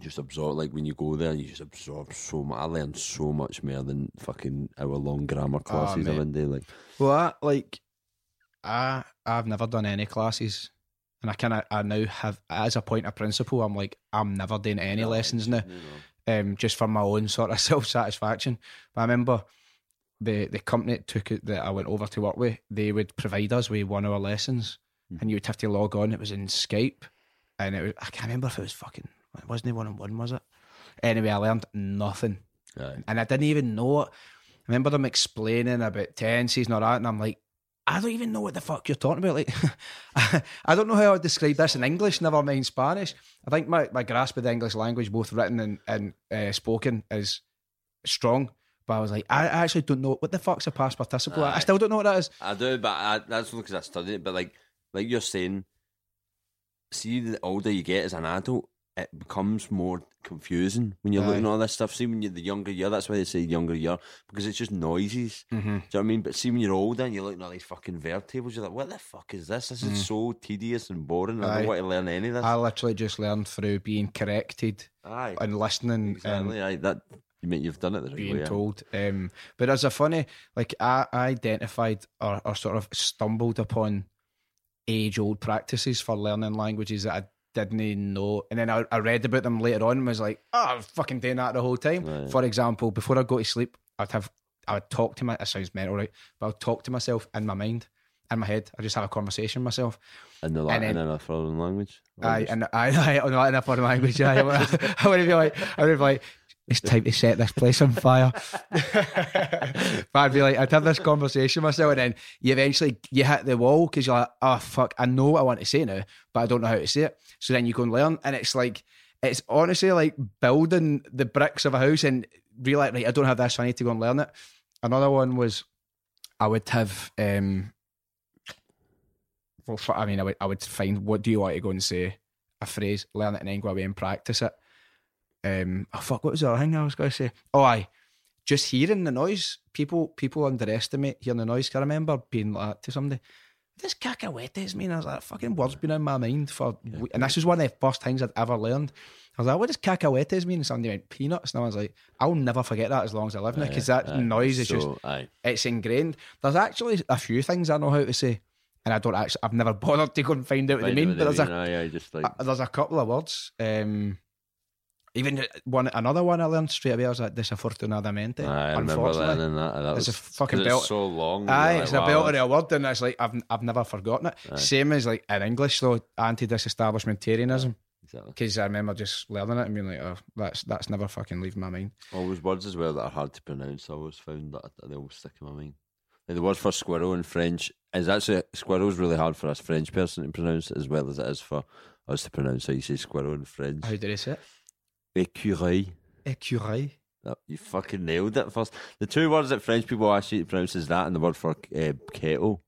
Just absorb, like when you go there, you just absorb so much. I learned so much more than fucking hour long grammar classes mate. every day. Like, Well, I, like I I've never done any classes, and I kind of I now have as a point of principle. I'm like I'm never doing any lessons now. know. um, just for my own sort of <laughs> self satisfaction. But I remember the the company that took it that I went over to work with, they would provide us with one hour lessons. And you would have to log on. It was in Skype, and it was, I can't remember if it was fucking it wasn't one on one, was it? Anyway, I learned nothing, Aye. and I didn't even know it. I remember them explaining about tenses and all that, and I'm like. I don't even know what the fuck you're talking about. Like, <laughs> I don't know how I would describe this in English, never mind Spanish. I think my, my grasp of the English language, both written and, and uh, spoken, is strong. But I was like, I I actually don't know what the fuck's a past participle. I still don't know what that is. I do, but I, that's only because I studied it. But like, like you're saying, see, the older you get as an adult, it becomes more confusing when you're Aye. looking at all this stuff. See, when you're the younger year, that's why they say younger year because it's just noises. Mm-hmm. Do you know what I mean? But see, when you're older and you're looking at these fucking verb tables, you're like, what the fuck is this? This is so tedious and boring. I Mm. Aye. don't want to learn any of this. I literally just learned through being corrected Aye, and listening exactly. Aye, that you mean you've done it the and right being way. told. Um, but as a funny, like I, I identified or, or sort of stumbled upon age old practices for learning languages that I didn't even know. And then I, I read about them later on and was like, oh, I'm fucking doing that the whole time. Right. For example, before I go to sleep, I'd have, I would talk to my, it sounds mental, right? But I would talk to myself in my mind, in my head. I just have a conversation with myself. In the And then- and <laughs> a foreign language. Aye, just- <laughs> and I, I, not in a foreign language. I, would- I would be like, I would be like, it's time to set this place on fire. <laughs> but I'd be like, I'd have this conversation myself, and then you eventually you hit the wall because you're like, oh fuck, I know what I want to say now, but I don't know how to say it. So then you go and learn, and it's like, it's honestly like building the bricks of a house, and realize, right, I don't have this, so I need to go and learn it. Another one was, I would have. um well, I mean, I would, I would find what do you want to go and say a phrase, learn it, and then go away and practice it. Um, oh fuck, what was the other thing I was going to say? Oh, I just hearing the noise. People, people underestimate hearing the noise. I remember being like that to somebody. This cacahuetes mean? I was like, fucking words been in my mind for, we- and this is one of the first things I'd ever learned. I was like, what does cacahuetes mean? And somebody went peanuts, and I was like, I'll never forget that as long as I live now because that Aye, noise is just, aye. it's ingrained. There's actually a few things I know how to say. and I don't actually. I've never <laughs> bothered to go and find out what Find they mean. But there's mean, a aye, like uh, there's a couple of words. Um, even uh, one another one I learned straight away was like desafortunadamente. Ah, I remember that. and that It's was, a fucking belt- It's so long. Aye, you're it's like, a belt of a word, and it's like I've I've never forgotten it. Aye. Same as like in English though, anti-disestablishmentarianism. exactly. Because I remember just learning it and being like, oh, that's that's never fucking leaving my mind. Always words as well that are hard to pronounce. I always found that they always stick in my mind. Like the word for squirrel in French is actually squirrel's really hard for us French person to pronounce as well as it is for us to pronounce how you say squirrel in French. How do I say it? Écureuil. Écureuil. That- You fucking nailed it first. The two words that French people actually pronounce is that and the word for uh, kettle.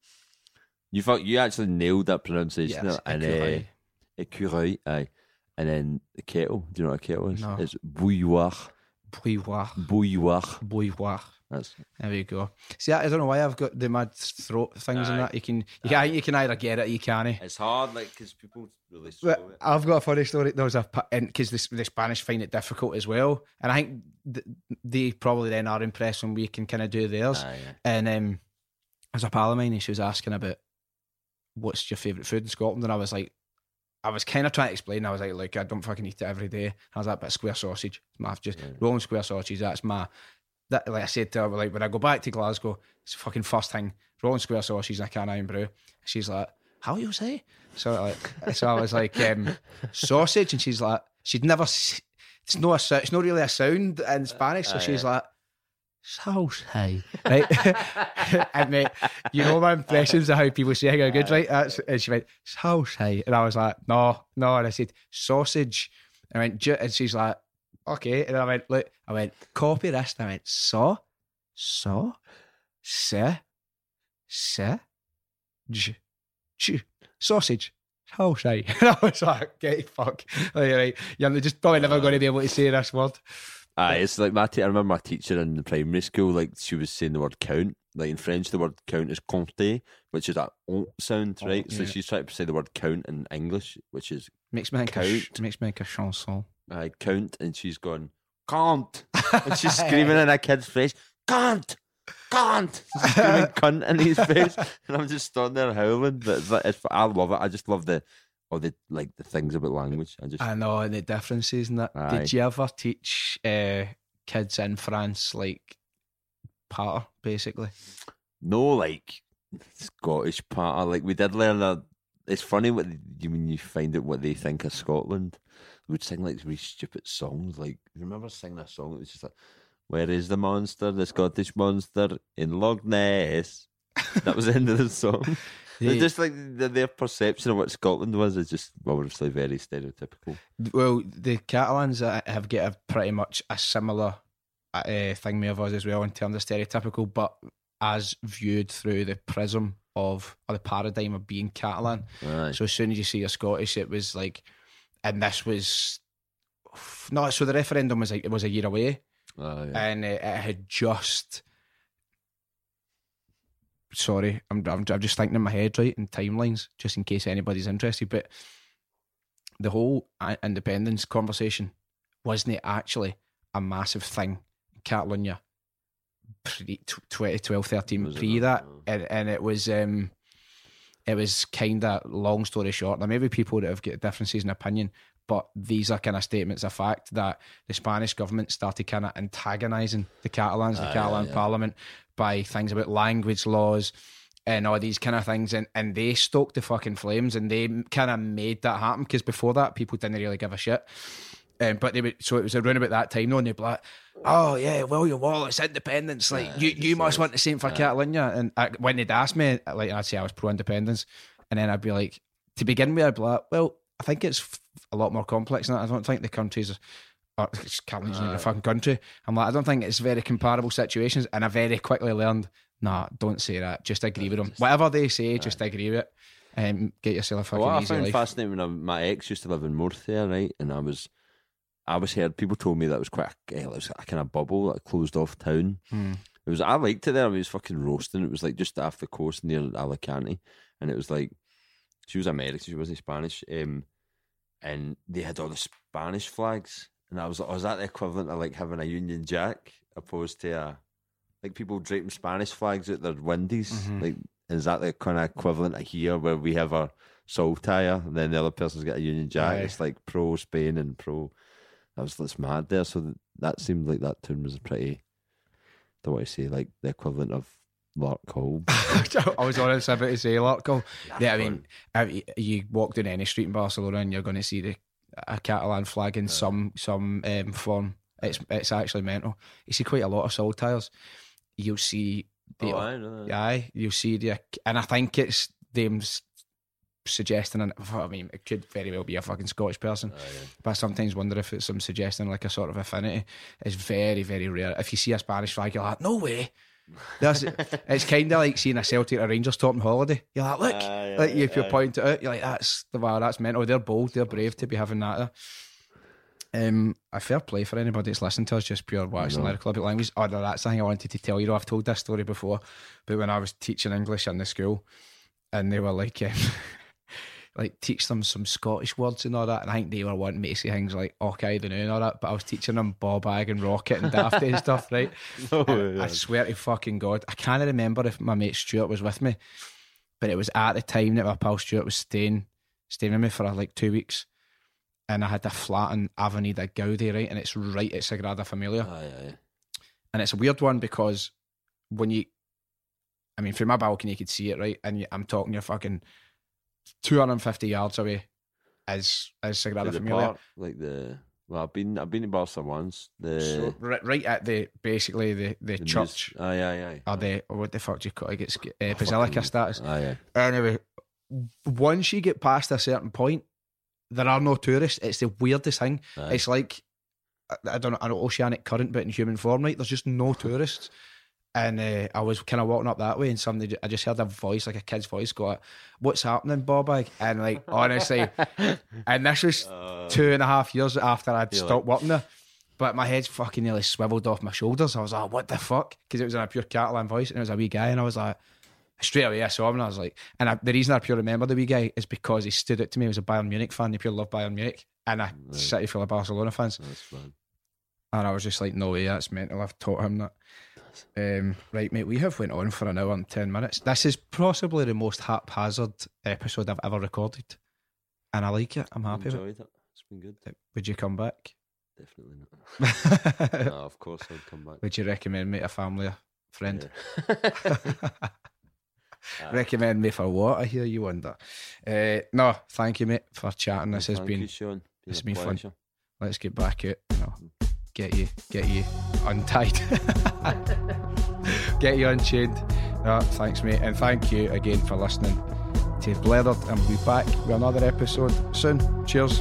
You fuck, you actually nailed that pronunciation. Yes, there. and écureuil. uh, écureuil, aye. And then the kettle. Do you know what a kettle is? No. It's bouilloire. Bouilloire. Bouilloire. Bouilloire. That's There we go. See, I don't know why I've got the mad throat things and that. You can, you can, you can either get it, or you can't. it's hard, like because people really But struggle with it. I've got a funny story. There was a because the, the Spanish find it difficult as well, and I think th- they probably then are impressed when we can kind of do theirs. Aye, aye. And um, as a pal of mine, she was asking about what's your favourite food in Scotland, and I was like, I was kind of trying to explain. I was like, like I don't fucking eat it every day. I was like, but square sausage, my just Yeah. rolling square sausage. That's my that. Like I said to her, like when I go back to Glasgow, it's the fucking first thing rolling square sausage and a can of Irn-Bru. She's like, how you say? So like, so I was like, um, sausage, and she's like, she'd never. It's no, a, it's not really a sound in Spanish, so Aye, she's aye. like, sausage, right? <laughs> and mate, you know my impressions of how people say how good, right? That's, and she went sausage, and I was like, no, no, and I said sausage, and I went, and she's like, okay, and I went, look, I went, copy this, and I went, saw, saw, se, se, j, j, sausage. Sausage. <laughs> And I was like, get fuck. <laughs> Like, right, you're just probably never going to be able to say this word. Aye, it's like my te- I remember my teacher in the primary school, like she was saying the word count. Like in French, the word count is compter, which is that ont sound, right? Oh, so yeah. she's trying to say the word count in English, which is Makes me think, of, sh- makes me think of chanson. I count, and she's gone can't, and she's screaming in <laughs> a kid's face, can't, can't, She's <laughs> screaming cunt in his face, <laughs> and I'm just standing there howling. But like- it's, I love it. I just love the all the like the things about language. I just I know, and the differences in that. Aye. Did you ever teach uh, kids in France like patter, basically? no like Scottish part. Like we did learn that. It's funny what you mean. You find out what they think of Scotland. We would sing like really stupid songs. Like you remember singing a song that was just like, "Where is the monster? The Scottish monster in Loch Ness." That was the end of the song. <laughs> It's just like the, their perception of what Scotland was is just obviously very stereotypical. Well, the Catalans uh, have got a pretty much a similar uh, thing with us as well in terms of stereotypical, but as viewed through the prism of or the paradigm of being Catalan. Aye. So as soon as you see a Scottish, it was like, and this was no. So the referendum was like it was a year away, Aye, and it, it had just. Sorry, I'm, I'm I'm just thinking in my head right in timelines, just in case anybody's interested. But the whole uh, independence conversation wasn't it actually a massive thing in Catalonia pre 2012 13 pre that Oh. and, and it was um it was kind of long story short there may be people that have got differences in opinion but these are kind of statements of fact that the Spanish government started kind of antagonizing the Catalans, the ah, Aye, Catalan aye, aye. parliament by things about language laws and all these kind of things and, and they stoked the fucking flames and they kind of made that happen because before that people didn't really give a shit um, but they would, so it was around about that time though and they'd be like oh yeah William Wallace independence like you, you must want the same for Catalonia and I, when they'd ask me like I'd say I was pro-independence and then I'd be like to begin with I'd be like well I think it's f- a lot more complex than that. I don't think the countries or Catalonia's not a fucking country. I'm like I don't think it's very comparable situations and I very quickly learned nah don't say that. Just agree with them. whatever they say just agree with it. And get yourself a fucking What I found life. fascinating when I, my ex used to live in Murcia, right, and I was, I was heard people told me that it was quite a, eh, it was a kind of bubble, a closed off town. Hmm. It was I liked it there. I mean, it was fucking roasting. It was like just off the coast near Alicante, and it was like she was American, she wasn't Spanish, um, and they had all the Spanish flags, and I was like, oh, is that the equivalent of like having a Union Jack opposed to a like people draping Spanish flags at their windies, Mhm. like Is that the kind of equivalent of here where we have our saltire and then the other person's got a Union Jack? Aye. It's like pro Spain and pro. That was that's mad there. So that, that seemed like that tune was pretty. Don't want to say like the equivalent of Lark <laughs> Hall. I was honest about to say, look, go. Yeah, I mean, if you walk down any street in Barcelona and you're going to see the a Catalan flag in some some um, form. It's it's actually mental. You see quite a lot of saltires. You'll see the oh, I know. Aye, you'll see the, and I think it's them suggesting, and I mean, it could very well be a fucking Scottish person, but I sometimes wonder if it's some suggesting like a sort of affinity. It's very, very rare. If you see a Spanish flag, you're like, no way. That's <laughs> it's kind of like seeing a Celtic or Rangers top on holiday. You're like, look, Aye, like aye, if you point it out, you're like, that's the wow, that's mental. They're bold, they're brave to be having that. There. Um, a fair play for anybody that's listening to us, just pure wax and No. lyrical bit language. Oh, no, that's the thing I wanted to tell you. I've told this story before, but when I was teaching English in the school, and they were like, um, <laughs> like teach them some Scottish words and all that, and I think they were wanting me to say things like "okay, the and all that, but I was teaching them bob bag and rocket and dafty and stuff, right? No, <laughs> oh, And I swear to fucking God, I can't remember if my mate Stuart was with me, but it was at the time that my pal Stuart was staying staying with me for like two weeks. And I had a flat in Avenida Gaudi, right? And it's right at Sagrada Familia. Aye, aye. And it's a weird one because when you, I mean, from my balcony, you could see it, right? And I'm talking, you're fucking 250 yards away is, is Sagrada the Familia. park, like the. Well, I've been I've been to Barca once. The, So, right, right at the, basically the, the, the church. muse- Aye, aye, aye. Or the, or what the fuck do you call it? It's uh, Basilica Fucking- status. Aye, aye. Anyway, once you get past a certain point, there are no tourists. It's the weirdest thing. Aye. It's like I don't know an oceanic current, but in human form. Right? There's just no tourists. And uh, I was kind of walking up that way, and somebody I just heard a voice, like a kid's voice, go, like, "What's happening, Bobbag?" And like honestly, <laughs> and this was two and a half years after I'd stopped working there. But my head's fucking nearly swiveled off my shoulders. I was like, "What the fuck?" Because it was in a pure Catalan voice, and it was a wee guy, and I was like, straight away I saw him, and I was like, and I, the reason I pure remember the wee guy is because he stood out to me. He was a Bayern Munich fan. He pure loved Bayern Munich, and a city full of Barcelona fans. That's fun. And I was just like, no way, that's mental. I've taught him that. Um, right, mate, we have went on for an hour and ten minutes. This is possibly the most haphazard episode I've ever recorded, and I like it. I'm happy with Enjoyed it. It's been good. Would you come back? Definitely not. <laughs> no, of course I'd come back. Would you recommend me to a family, a friend? Yeah. <laughs> <laughs> recommend me for what? I hear you wonder. Uh, no, thank you, mate, for chatting. This has been. you, Sean. it's been fun. Let's get back out. You know, get you, get you untied, <laughs> get you unchained. No, thanks, mate, and thank you again for listening to Blethered, and we'll be back with another episode soon. Cheers.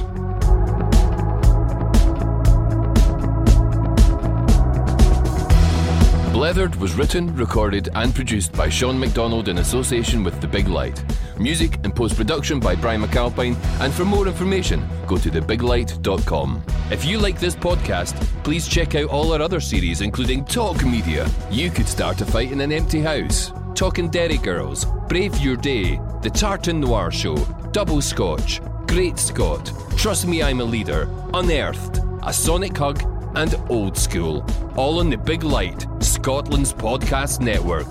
Blethered was written, recorded, and produced by Sean McDonald in association with The Big Light. Music and post production by Brian McAlpine. And for more information, go to thebiglight.com. If you like this podcast, please check out all our other series, including Talk Media. You could start a fight in an empty house. Talking Derry Girls, Brave Your Day, The Tartan Noir Show, Double Scotch, Great Scott, Trust Me I'm a Leader, Unearthed, A Sonic Hug, and Old School. All on The Big Light, Scotland's podcast network.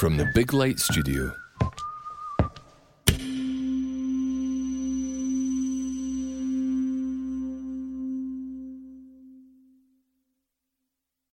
From the Big Light Studio.